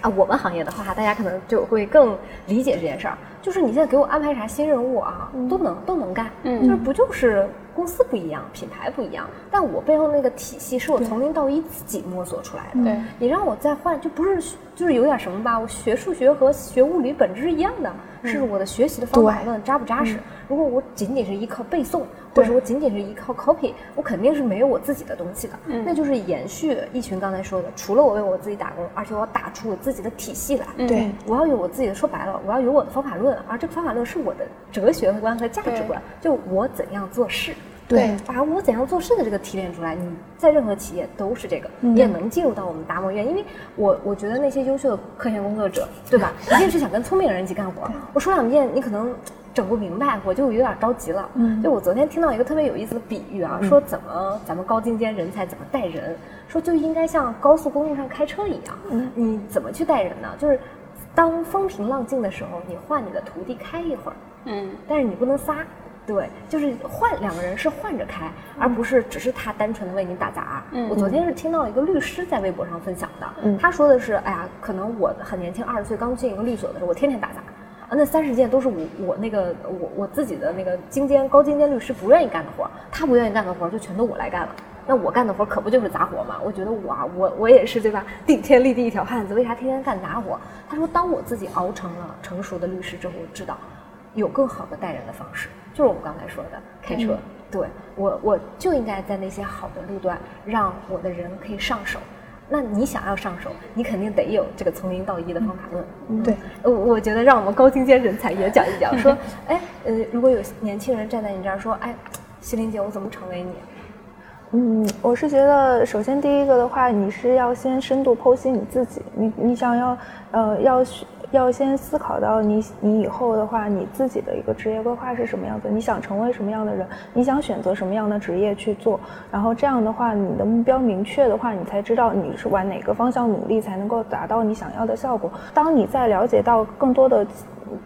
Speaker 1: 啊，我们行业的话，大家可能就会更理解这件事儿。就是你现在给我安排啥新任务啊，都能都能干，就是不就是公司不一样，品牌不一样，但我背后那个体系是我从零到一自己摸索出来的。
Speaker 2: 对，
Speaker 1: 你让我再换，就不是就是有点什么吧？我学数学和学物理本质是一样的，是我的学习的方法论扎不扎实？如果我仅仅是依靠背诵，或者我仅仅是依靠 copy，我肯定是没有我自己的东西的。那就是延续一群刚才说的，除了我为我自己打工，而且我要打出我自己的体系来。
Speaker 3: 对，
Speaker 1: 我要有我自己的，说白了，我要有我的方法论，而这个方法论是我的哲学观和价值观，就我怎样做事。
Speaker 3: 对，
Speaker 1: 把我怎样做事的这个提炼出来，你在任何企业都是这个，你也能进入到我们达摩院，因为我我觉得那些优秀的科研工作者，对吧，一定是想跟聪明人一起干活。我说两遍，你可能整不明白，我就有点着急了。嗯，就我昨天听到一个特别有意思的比喻啊，说怎么咱们高精尖人才怎么带人，说就应该像高速公路上开车一样，嗯，你怎么去带人呢？就是当风平浪静的时候，你换你的徒弟开一会儿，嗯，但是你不能撒。对，就是换两个人是换着开，而不是只是他单纯的为你打杂。嗯，我昨天是听到一个律师在微博上分享的，他说的是，哎呀，可能我很年轻，二十岁刚进一个律所的时候，我天天打杂，啊，那三十件都是我我那个我我自己的那个精尖高精尖律师不愿意干的活，他不愿意干的活就全都我来干了。那我干的活可不就是杂活吗？我觉得我啊，我我也是对吧？顶天立地一条汉子，为啥天天干杂活？他说，当我自己熬成了成熟的律师之后，我知道有更好的待人的方式。就是我们刚才说的开车，对我我就应该在那些好的路段，让我的人可以上手。那你想要上手，你肯定得有这个从零到一的方法论。
Speaker 3: 对，
Speaker 1: 我我觉得让我们高精尖人才也讲一讲，说，哎，呃，如果有年轻人站在你这儿说，哎，西林姐，我怎么成为你？
Speaker 4: 嗯，我是觉得，首先第一个的话，你是要先深度剖析你自己，你你想要，呃，要要先思考到你你以后的话，你自己的一个职业规划是什么样子，你想成为什么样的人，你想选择什么样的职业去做，然后这样的话，你的目标明确的话，你才知道你是往哪个方向努力才能够达到你想要的效果。当你在了解到更多的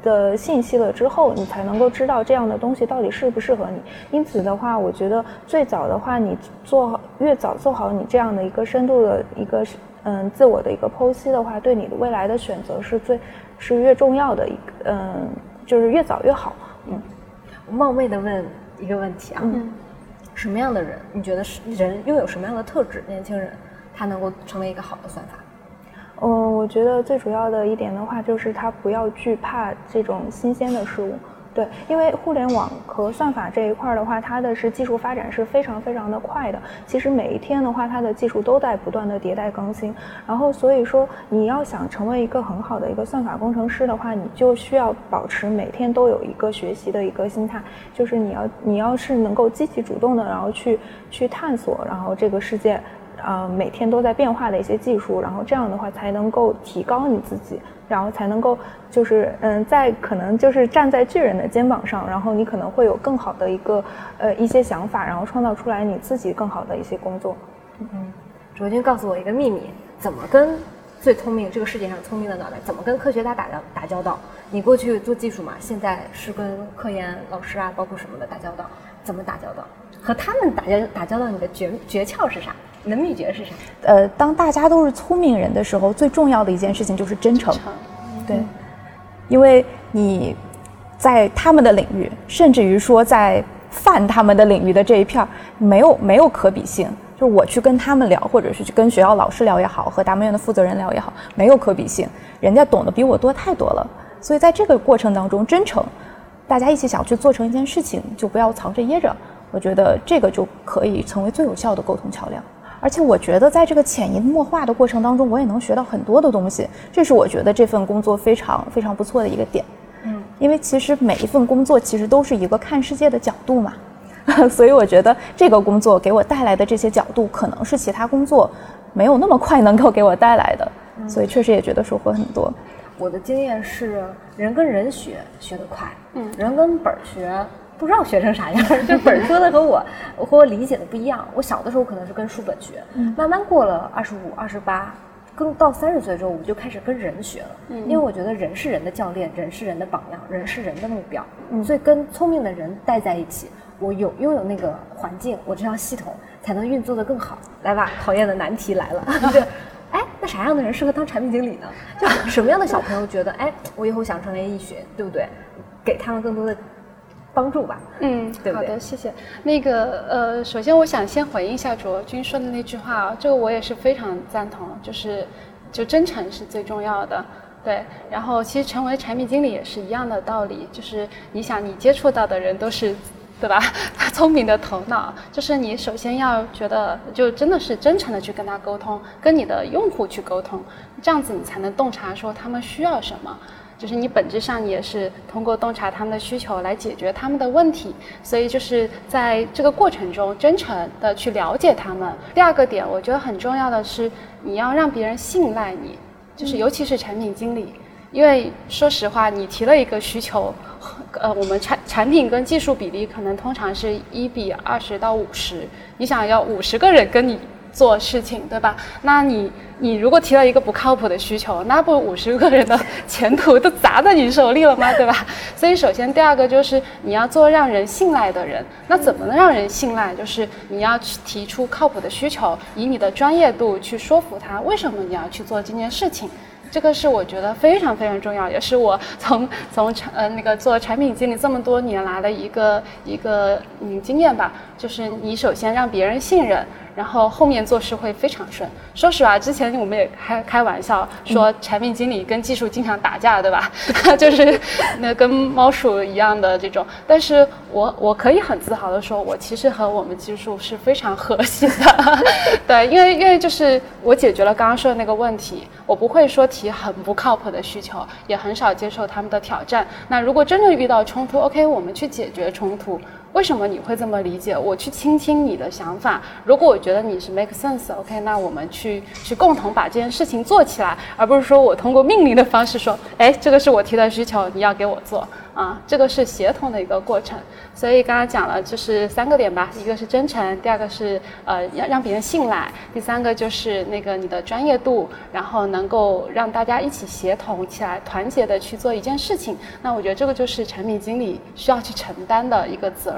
Speaker 4: 的信息了之后，你才能够知道这样的东西到底适不适合你。因此的话，我觉得最早的话，你做越早做好你这样的一个深度的一个。嗯，自我的一个剖析的话，对你的未来的选择是最是越重要的一个，嗯，就是越早越好。嗯，
Speaker 1: 我冒昧的问一个问题啊，嗯什么样的人你觉得是人拥有什么样的特质？年轻人他能够成为一个好的算法？
Speaker 4: 嗯，我觉得最主要的一点的话，就是他不要惧怕这种新鲜的事物。对，因为互联网和算法这一块的话，它的是技术发展是非常非常的快的。其实每一天的话，它的技术都在不断的迭代更新。然后所以说，你要想成为一个很好的一个算法工程师的话，你就需要保持每天都有一个学习的一个心态，就是你要你要是能够积极主动的，然后去去探索，然后这个世界，呃，每天都在变化的一些技术，然后这样的话才能够提高你自己。然后才能够，就是嗯，在可能就是站在巨人的肩膀上，然后你可能会有更好的一个呃一些想法，然后创造出来你自己更好的一些工作。
Speaker 1: 嗯，卓君告诉我一个秘密，怎么跟最聪明这个世界上聪明的脑袋，怎么跟科学家打交打交道？你过去做技术嘛，现在是跟科研老师啊，包括什么的打交道，怎么打交道？和他们打交打交道，你的诀诀窍是啥？你的秘诀是啥？
Speaker 3: 呃，当大家都是聪明人的时候，最重要的一件事情就是真诚。对，因为你在他们的领域，甚至于说在泛他们的领域的这一片儿，没有没有可比性。就是我去跟他们聊，或者是去跟学校老师聊也好，和达摩院的负责人聊也好，没有可比性。人家懂得比我多太多了。所以在这个过程当中，真诚，大家一起想去做成一件事情，就不要藏着掖着。我觉得这个就可以成为最有效的沟通桥梁。而且我觉得，在这个潜移默化的过程当中，我也能学到很多的东西。这是我觉得这份工作非常非常不错的一个点。嗯，因为其实每一份工作其实都是一个看世界的角度嘛，所以我觉得这个工作给我带来的这些角度，可能是其他工作没有那么快能够给我带来的。所以确实也觉得收获很多。
Speaker 1: 我的经验是，人跟人学学得快，嗯，人跟本儿学。不知道学成啥样，就本说的和我和我理解的不一样。我小的时候可能是跟书本学，慢慢过了二十五、二十八，更到三十岁之后，我就开始跟人学了。因为我觉得人是人的教练，人是人的榜样，人是人的目标。所以跟聪明的人待在一起，我有拥有那个环境，我这套系统才能运作的更好。来吧，考验的难题来了。哎，那啥样的人适合当产品经理呢？就什么样的小朋友觉得，哎，我以后想成为易学，对不对？给他们更多的帮助吧。
Speaker 2: 嗯，好的，谢谢。那个呃，首先我想先回应一下卓君说的那句话啊，这个我也是非常赞同，就是就真诚是最重要的。对，然后其实成为产品经理也是一样的道理，就是你想你接触到的人都是。对吧？他聪明的头脑，就是你首先要觉得，就真的是真诚的去跟他沟通，跟你的用户去沟通，这样子你才能洞察说他们需要什么。就是你本质上也是通过洞察他们的需求来解决他们的问题，所以就是在这个过程中真诚的去了解他们。第二个点，我觉得很重要的是你要让别人信赖你，就是尤其是产品经理，因为说实话，你提了一个需求。呃，我们产产品跟技术比例可能通常是一比二十到五十。你想要五十个人跟你做事情，对吧？那你你如果提到一个不靠谱的需求，那不五十个人的前途都砸在你手里了吗？对吧？所以首先第二个就是你要做让人信赖的人。那怎么能让人信赖？就是你要去提出靠谱的需求，以你的专业度去说服他，为什么你要去做这件事情。这个是我觉得非常非常重要，也是我从 从产呃那个做产品经理这么多年来的一个一个嗯经验吧，就是你首先让别人信任。然后后面做事会非常顺。说实话，之前我们也开开玩笑说，产品经理跟技术经常打架，对吧？就是那跟猫鼠一样的这种。但是我我可以很自豪的说，我其实和我们技术是非常和谐的。对，因为因为就是我解决了刚刚说的那个问题，我不会说提很不靠谱的需求，也很少接受他们的挑战。那如果真正遇到冲突，OK，我们去解决冲突。为什么你会这么理解？我去倾听你的想法。如果我觉得你是 make sense，OK，那我们去去共同把这件事情做起来，而不是说我通过命令的方式说，哎，这个是我提的需求，你要给我做。啊，这个是协同的一个过程，所以刚刚讲了就是三个点吧，一个是真诚，第二个是呃要让别人信赖，第三个就是那个你的专业度，然后能够让大家一起协同起来，团结的去做一件事情。那我觉得这个就是产品经理需要去承担的一个责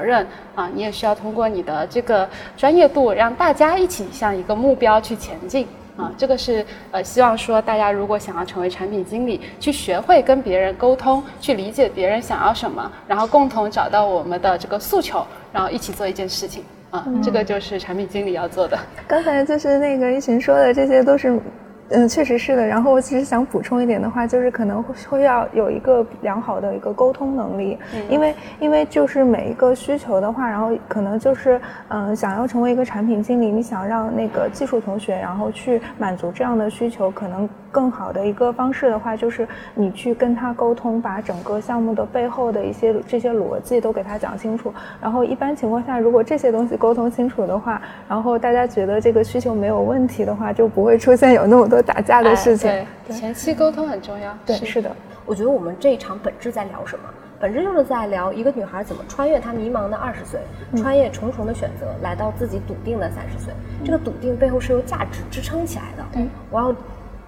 Speaker 2: 啊，你也需要通过你的这个专业度，让大家一起向一个目标去前进。啊，这个是呃，希望说大家如果想要成为产品经理，去学会跟别人沟通，去理解别人想要什么，然后共同找到我们的这个诉求，然后一起做一件事情。啊，这个就是产品经理要做的。
Speaker 4: 刚才就是那个一群说的，这些都是。嗯，确实是的。然后我其实想补充一点的话，就是可能会要有一个良好的一个沟通能力，因为因为就是每一个需求的话，然后可能就是嗯，想要成为一个产品经理，你想让那个技术同学然后去满足这样的需求，可能。更好的一个方式的话，就是你去跟他沟通，把整个项目的背后的一些这些逻辑都给他讲清楚。然后一般情况下，如果这些东西沟通清楚的话，然后大家觉得这个需求没有问题的话，就不会出现有那么多打架的事情。
Speaker 2: 对，前期沟通很重要。
Speaker 4: 对，是的。
Speaker 1: 我觉得我们这一场本质在聊什么？本质就是在聊一个女孩怎么穿越她迷茫的二十岁，穿越重重的选择，来到自己笃定的三十岁。这个笃定背后是由价值支撑起来的。嗯，我要。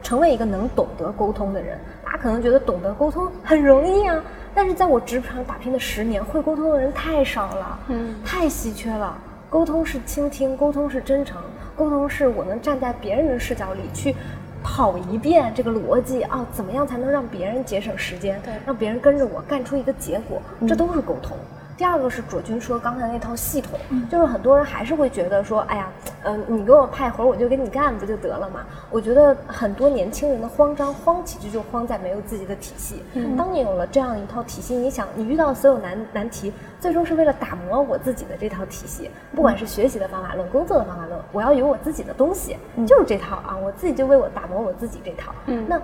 Speaker 1: 成为一个能懂得沟通的人，大家可能觉得懂得沟通很容易啊，但是在我职场打拼的十年，会沟通的人太少了，嗯，太稀缺了。沟通是倾听，沟通是真诚，沟通是我能站在别人的视角里去跑一遍这个逻辑啊，怎么样才能让别人节省时间，对，让别人跟着我干出一个结果，这都是沟通。第二个是卓君说刚才那套系统，就是很多人还是会觉得说，哎呀，嗯，你给我派活儿我就给你干不就得了嘛？我觉得很多年轻人的慌张，慌其实就慌在没有自己的体系。当你有了这样一套体系，你想你遇到所有难难题，最终是为了打磨我自己的这套体系，不管是学习的方法论、工作的方法论，我要有我自己的东西，就是这套啊，我自己就为我打磨我自己这套。嗯那。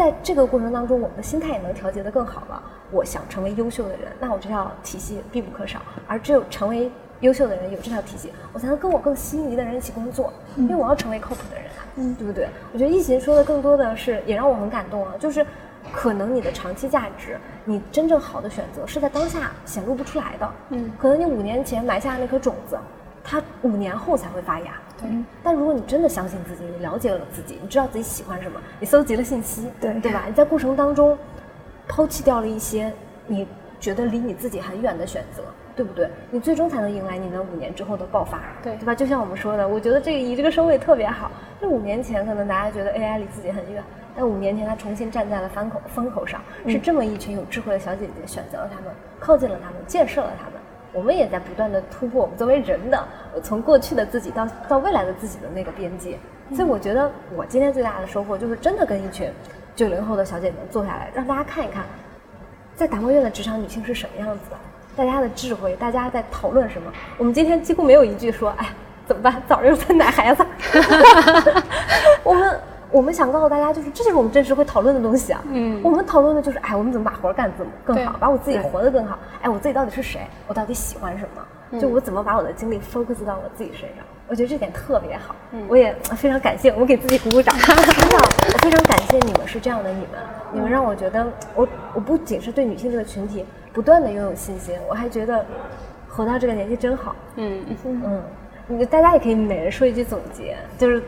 Speaker 1: 在这个过程当中，我们的心态也能调节得更好了。我想成为优秀的人，那我这套体系必不可少。而只有成为优秀的人，有这套体系，我才能跟我更心仪的人一起工作。因为我要成为靠谱的人啊，嗯，对不对？我觉得易行说的更多的是，也让我很感动啊。就是可能你的长期价值，你真正好的选择是在当下显露不出来的。嗯，可能你五年前埋下的那颗种子，它五年后才会发芽。嗯，但如果你真的相信自己，你了解了自己，你知道自己喜欢什么，你搜集了信息，
Speaker 4: 对
Speaker 1: 对吧？你在过程当中抛弃掉了一些你觉得离你自己很远的选择，对不对？你最终才能迎来你那五年之后的爆发，
Speaker 2: 对
Speaker 1: 对吧？就像我们说的，我觉得这个以这个收尾特别好。就五年前可能大家觉得 AI 离自己很远，但五年前它重新站在了风口风口上，是这么一群有智慧的小姐姐选择了他们，靠近了他们，建设了他们。我们也在不断的突破我们作为人的从过去的自己到到未来的自己的那个边界，所以我觉得我今天最大的收获就是真的跟一群九零后的小姐姐们坐下来，让大家看一看，在达摩院的职场女性是什么样子的，大家的智慧，大家在讨论什么。我们今天几乎没有一句说，哎，怎么办？早上又在奶孩子。我们。我们想告诉大家，就是这就是我们真实会讨论的东西啊。嗯，我们讨论的就是，哎，我们怎么把活干怎么更好，把我自己活得更好。哎，我自己到底是谁？我到底喜欢什么？就我怎么把我的精力 focus 到我自己身上？我觉得这点特别好。嗯，我也非常感谢，我给自己鼓鼓掌。真的，我非常感谢你们是这样的，你们，你们让我觉得，我我不仅是对女性这个群体不断的拥有信心，我还觉得活到这个年纪真好。嗯嗯，你大家也可以每人说一句总结，就是。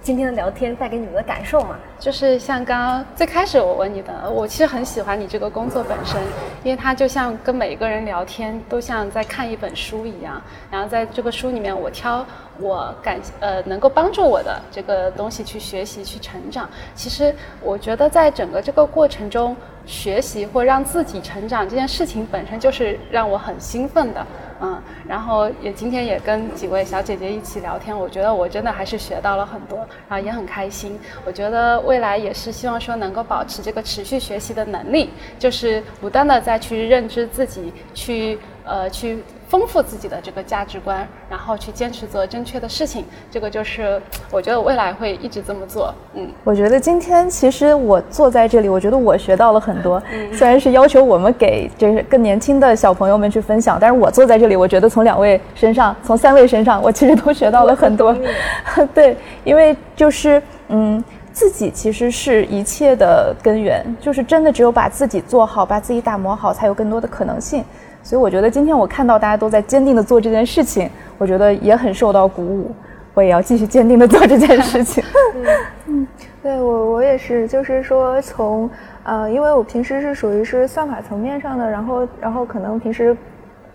Speaker 1: 今天的聊天带给你们的感受嘛，
Speaker 2: 就是像刚刚最开始我问你的，我其实很喜欢你这个工作本身，因为它就像跟每一个人聊天，都像在看一本书一样。然后在这个书里面，我挑我感呃能够帮助我的这个东西去学习去成长。其实我觉得在整个这个过程中，学习或让自己成长这件事情本身就是让我很兴奋的。嗯，然后也今天也跟几位小姐姐一起聊天，我觉得我真的还是学到了很多，然后也很开心。我觉得未来也是希望说能够保持这个持续学习的能力，就是不断的再去认知自己，去呃去。丰富自己的这个价值观，然后去坚持做正确的事情，这个就是我觉得未来会一直这么做。
Speaker 3: 嗯，我觉得今天其实我坐在这里，我觉得我学到了很多。嗯，虽然是要求我们给就是更年轻的小朋友们去分享，但是我坐在这里，我觉得从两位身上，从三位身上，我其实都学到了很多。对，因为就是嗯，自己其实是一切的根源，就是真的只有把自己做好，把自己打磨好，才有更多的可能性。所以我觉得今天我看到大家都在坚定的做这件事情，我觉得也很受到鼓舞。我也要继续坚定的做这件事情。
Speaker 4: 嗯，对我我也是，就是说从呃，因为我平时是属于是算法层面上的，然后然后可能平时。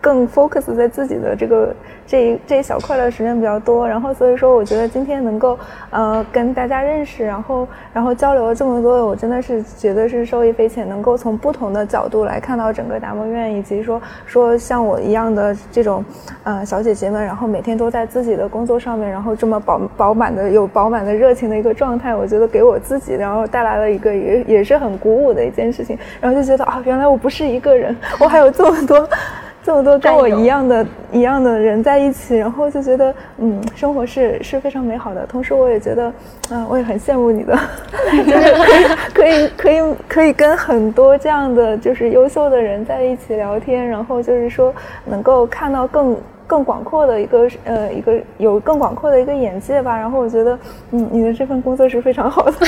Speaker 4: 更 focus 在自己的这个这一这一小块的时间比较多，然后所以说我觉得今天能够呃跟大家认识，然后然后交流了这么多，我真的是觉得是受益匪浅，能够从不同的角度来看到整个达摩院，以及说说像我一样的这种呃小姐姐们，然后每天都在自己的工作上面，然后这么饱饱满的有饱满的热情的一个状态，我觉得给我自己然后带来了一个也也是很鼓舞的一件事情，然后就觉得啊原来我不是一个人，我还有这么多。这么多跟我一样的一样的人在一起，然后就觉得，嗯，生活是是非常美好的。同时，我也觉得，嗯，我也很羡慕你的，就是可以可以可以可以跟很多这样的就是优秀的人在一起聊天，然后就是说能够看到更更广阔的一个呃一个有更广阔的一个眼界吧。然后我觉得，嗯，你的这份工作是非常好的。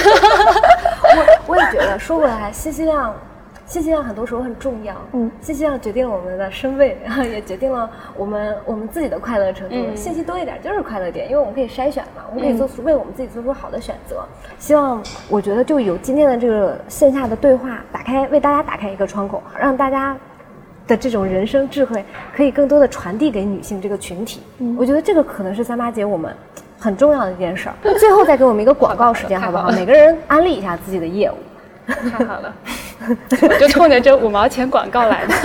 Speaker 1: 我我也觉得，说回来，信息量。信息量很多时候很重要，嗯，信息量决定了我们的身位，然 后也决定了我们我们自己的快乐程度。信息多一点就是快乐点，因为我们可以筛选嘛，我们可以做出为我们自己做出好的选择。希望我觉得就有今天的这个线下的对话，打开为大家打开一个窗口，让大家的这种人生智慧可以更多的传递给女性这个群体。嗯我觉得这个可能是三八节我们很重要的一件事儿。最后再给我们一个广告时间，好不好？每个人安利一下自己的业务。
Speaker 2: 太好了，我 就冲着这五毛钱广告来的。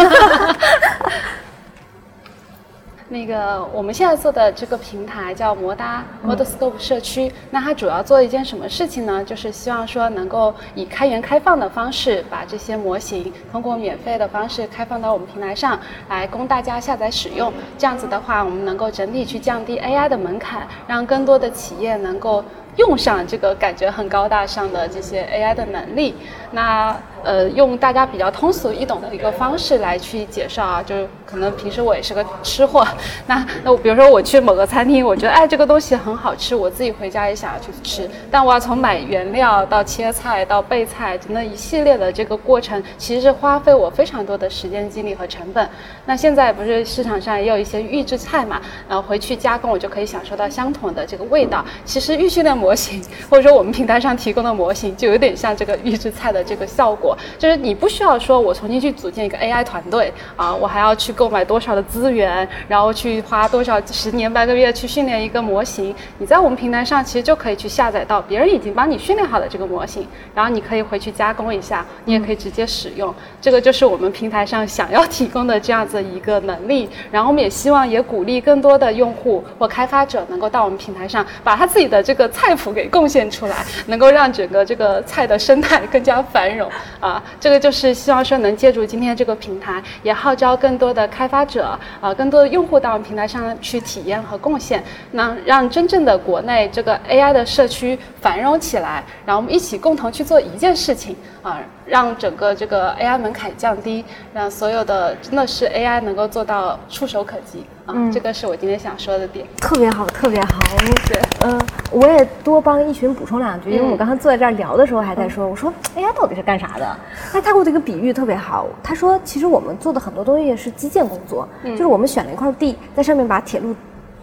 Speaker 2: 那个我们现在做的这个平台叫摩搭 Modelscope 社区，那它主要做一件什么事情呢？就是希望说能够以开源开放的方式，把这些模型通过免费的方式开放到我们平台上来供大家下载使用。这样子的话，我们能够整体去降低 AI 的门槛，让更多的企业能够。用上这个感觉很高大上的这些 AI 的能力，那呃用大家比较通俗易懂的一个方式来去介绍啊，就是可能平时我也是个吃货，那那我比如说我去某个餐厅，我觉得哎这个东西很好吃，我自己回家也想要去吃，但我要从买原料到切菜到备菜，那一系列的这个过程，其实是花费我非常多的时间精力和成本。那现在不是市场上也有一些预制菜嘛，然后回去加工我就可以享受到相同的这个味道。其实预训练模型或者说我们平台上提供的模型，就有点像这个预制菜的这个效果。果。就是你不需要说我重新去组建一个 AI 团队啊，我还要去购买多少的资源，然后去花多少十年半个月去训练一个模型。你在我们平台上其实就可以去下载到别人已经帮你训练好的这个模型，然后你可以回去加工一下，你也可以直接使用。这个就是我们平台上想要提供的这样子一个能力。然后我们也希望也鼓励更多的用户或开发者能够到我们平台上，把他自己的这个菜谱给贡献出来，能够让整个这个菜的生态更加繁荣啊。这个就是希望说能借助今天这个平台，也号召更多的开发者啊，更多的用户到我们平台上去体验和贡献，那让真正的国内这个 AI 的社区繁荣起来，然后我们一起共同去做一件事情啊。让整个这个 AI 门槛降低，让所有的真的是 AI 能够做到触手可及啊！这个是我今天想说的点。
Speaker 1: 特别好，特别好。对，嗯，我也多帮一群补充两句，因为我刚才坐在这儿聊的时候还在说，我说 AI 到底是干啥的？那他给我这个比喻特别好，他说其实我们做的很多东西是基建工作，就是我们选了一块地，在上面把铁路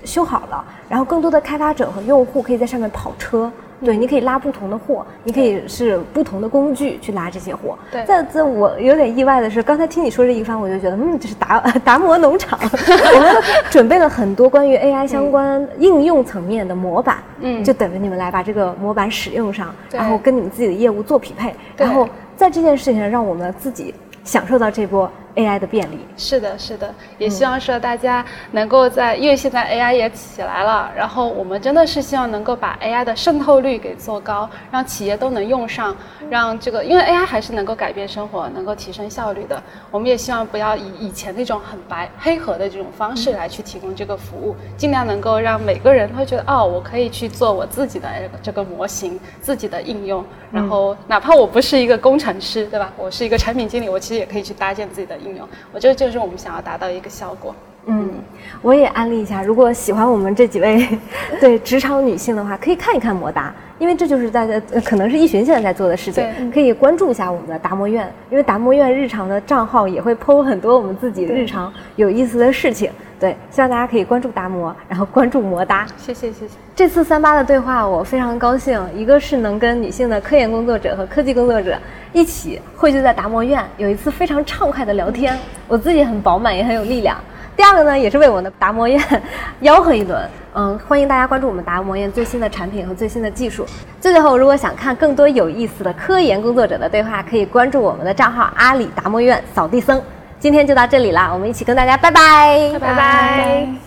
Speaker 1: 修好了，然后更多的开发者和用户可以在上面跑车。对，你可以拉不同的货，你可以是不同的工具去拉这些货。
Speaker 2: 对，
Speaker 1: 在在我有点意外的是，刚才听你说这一番，我就觉得，嗯，这是达达摩农场，我们准备了很多关于 AI 相关应用层面的模板，嗯，就等着你们来把这个模板使用上，然后跟你们自己的业务做匹配，然后在这件事情上让我们自己享受到这波。AI 的便利
Speaker 2: 是的，是的，也希望说大家能够在，因为现在 AI 也起来了，然后我们真的是希望能够把 AI 的渗透率给做高，让企业都能用上，让这个，因为 AI 还是能够改变生活，能够提升效率的。我们也希望不要以以前那种很白黑盒的这种方式来去提供这个服务，尽量能够让每个人会觉得，哦，我可以去做我自己的这个模型，自己的应用，然后哪怕我不是一个工程师，对吧？我是一个产品经理，我其实也可以去搭建自己的。我觉得就是我们想要达到一个效果。
Speaker 1: 嗯，我也安利一下，如果喜欢我们这几位 对职场女性的话，可以看一看摩达，因为这就是大家可能是易群现在在做的事情，可以关注一下我们的达摩院，因为达摩院日常的账号也会 PO 很多我们自己日常有意思的事情。对，希望大家可以关注达摩，然后关注摩达。
Speaker 2: 谢谢谢谢。
Speaker 1: 这次三八的对话我非常高兴，一个是能跟女性的科研工作者和科技工作者一起汇聚在达摩院，有一次非常畅快的聊天，我自己很饱满也很有力量。第二个呢，也是为我们的达摩院 吆喝一轮。嗯，欢迎大家关注我们达摩院最新的产品和最新的技术。最最后，如果想看更多有意思的科研工作者的对话，可以关注我们的账号阿里达摩院扫地僧。今天就到这里啦，我们一起跟大家拜拜，
Speaker 2: 拜拜。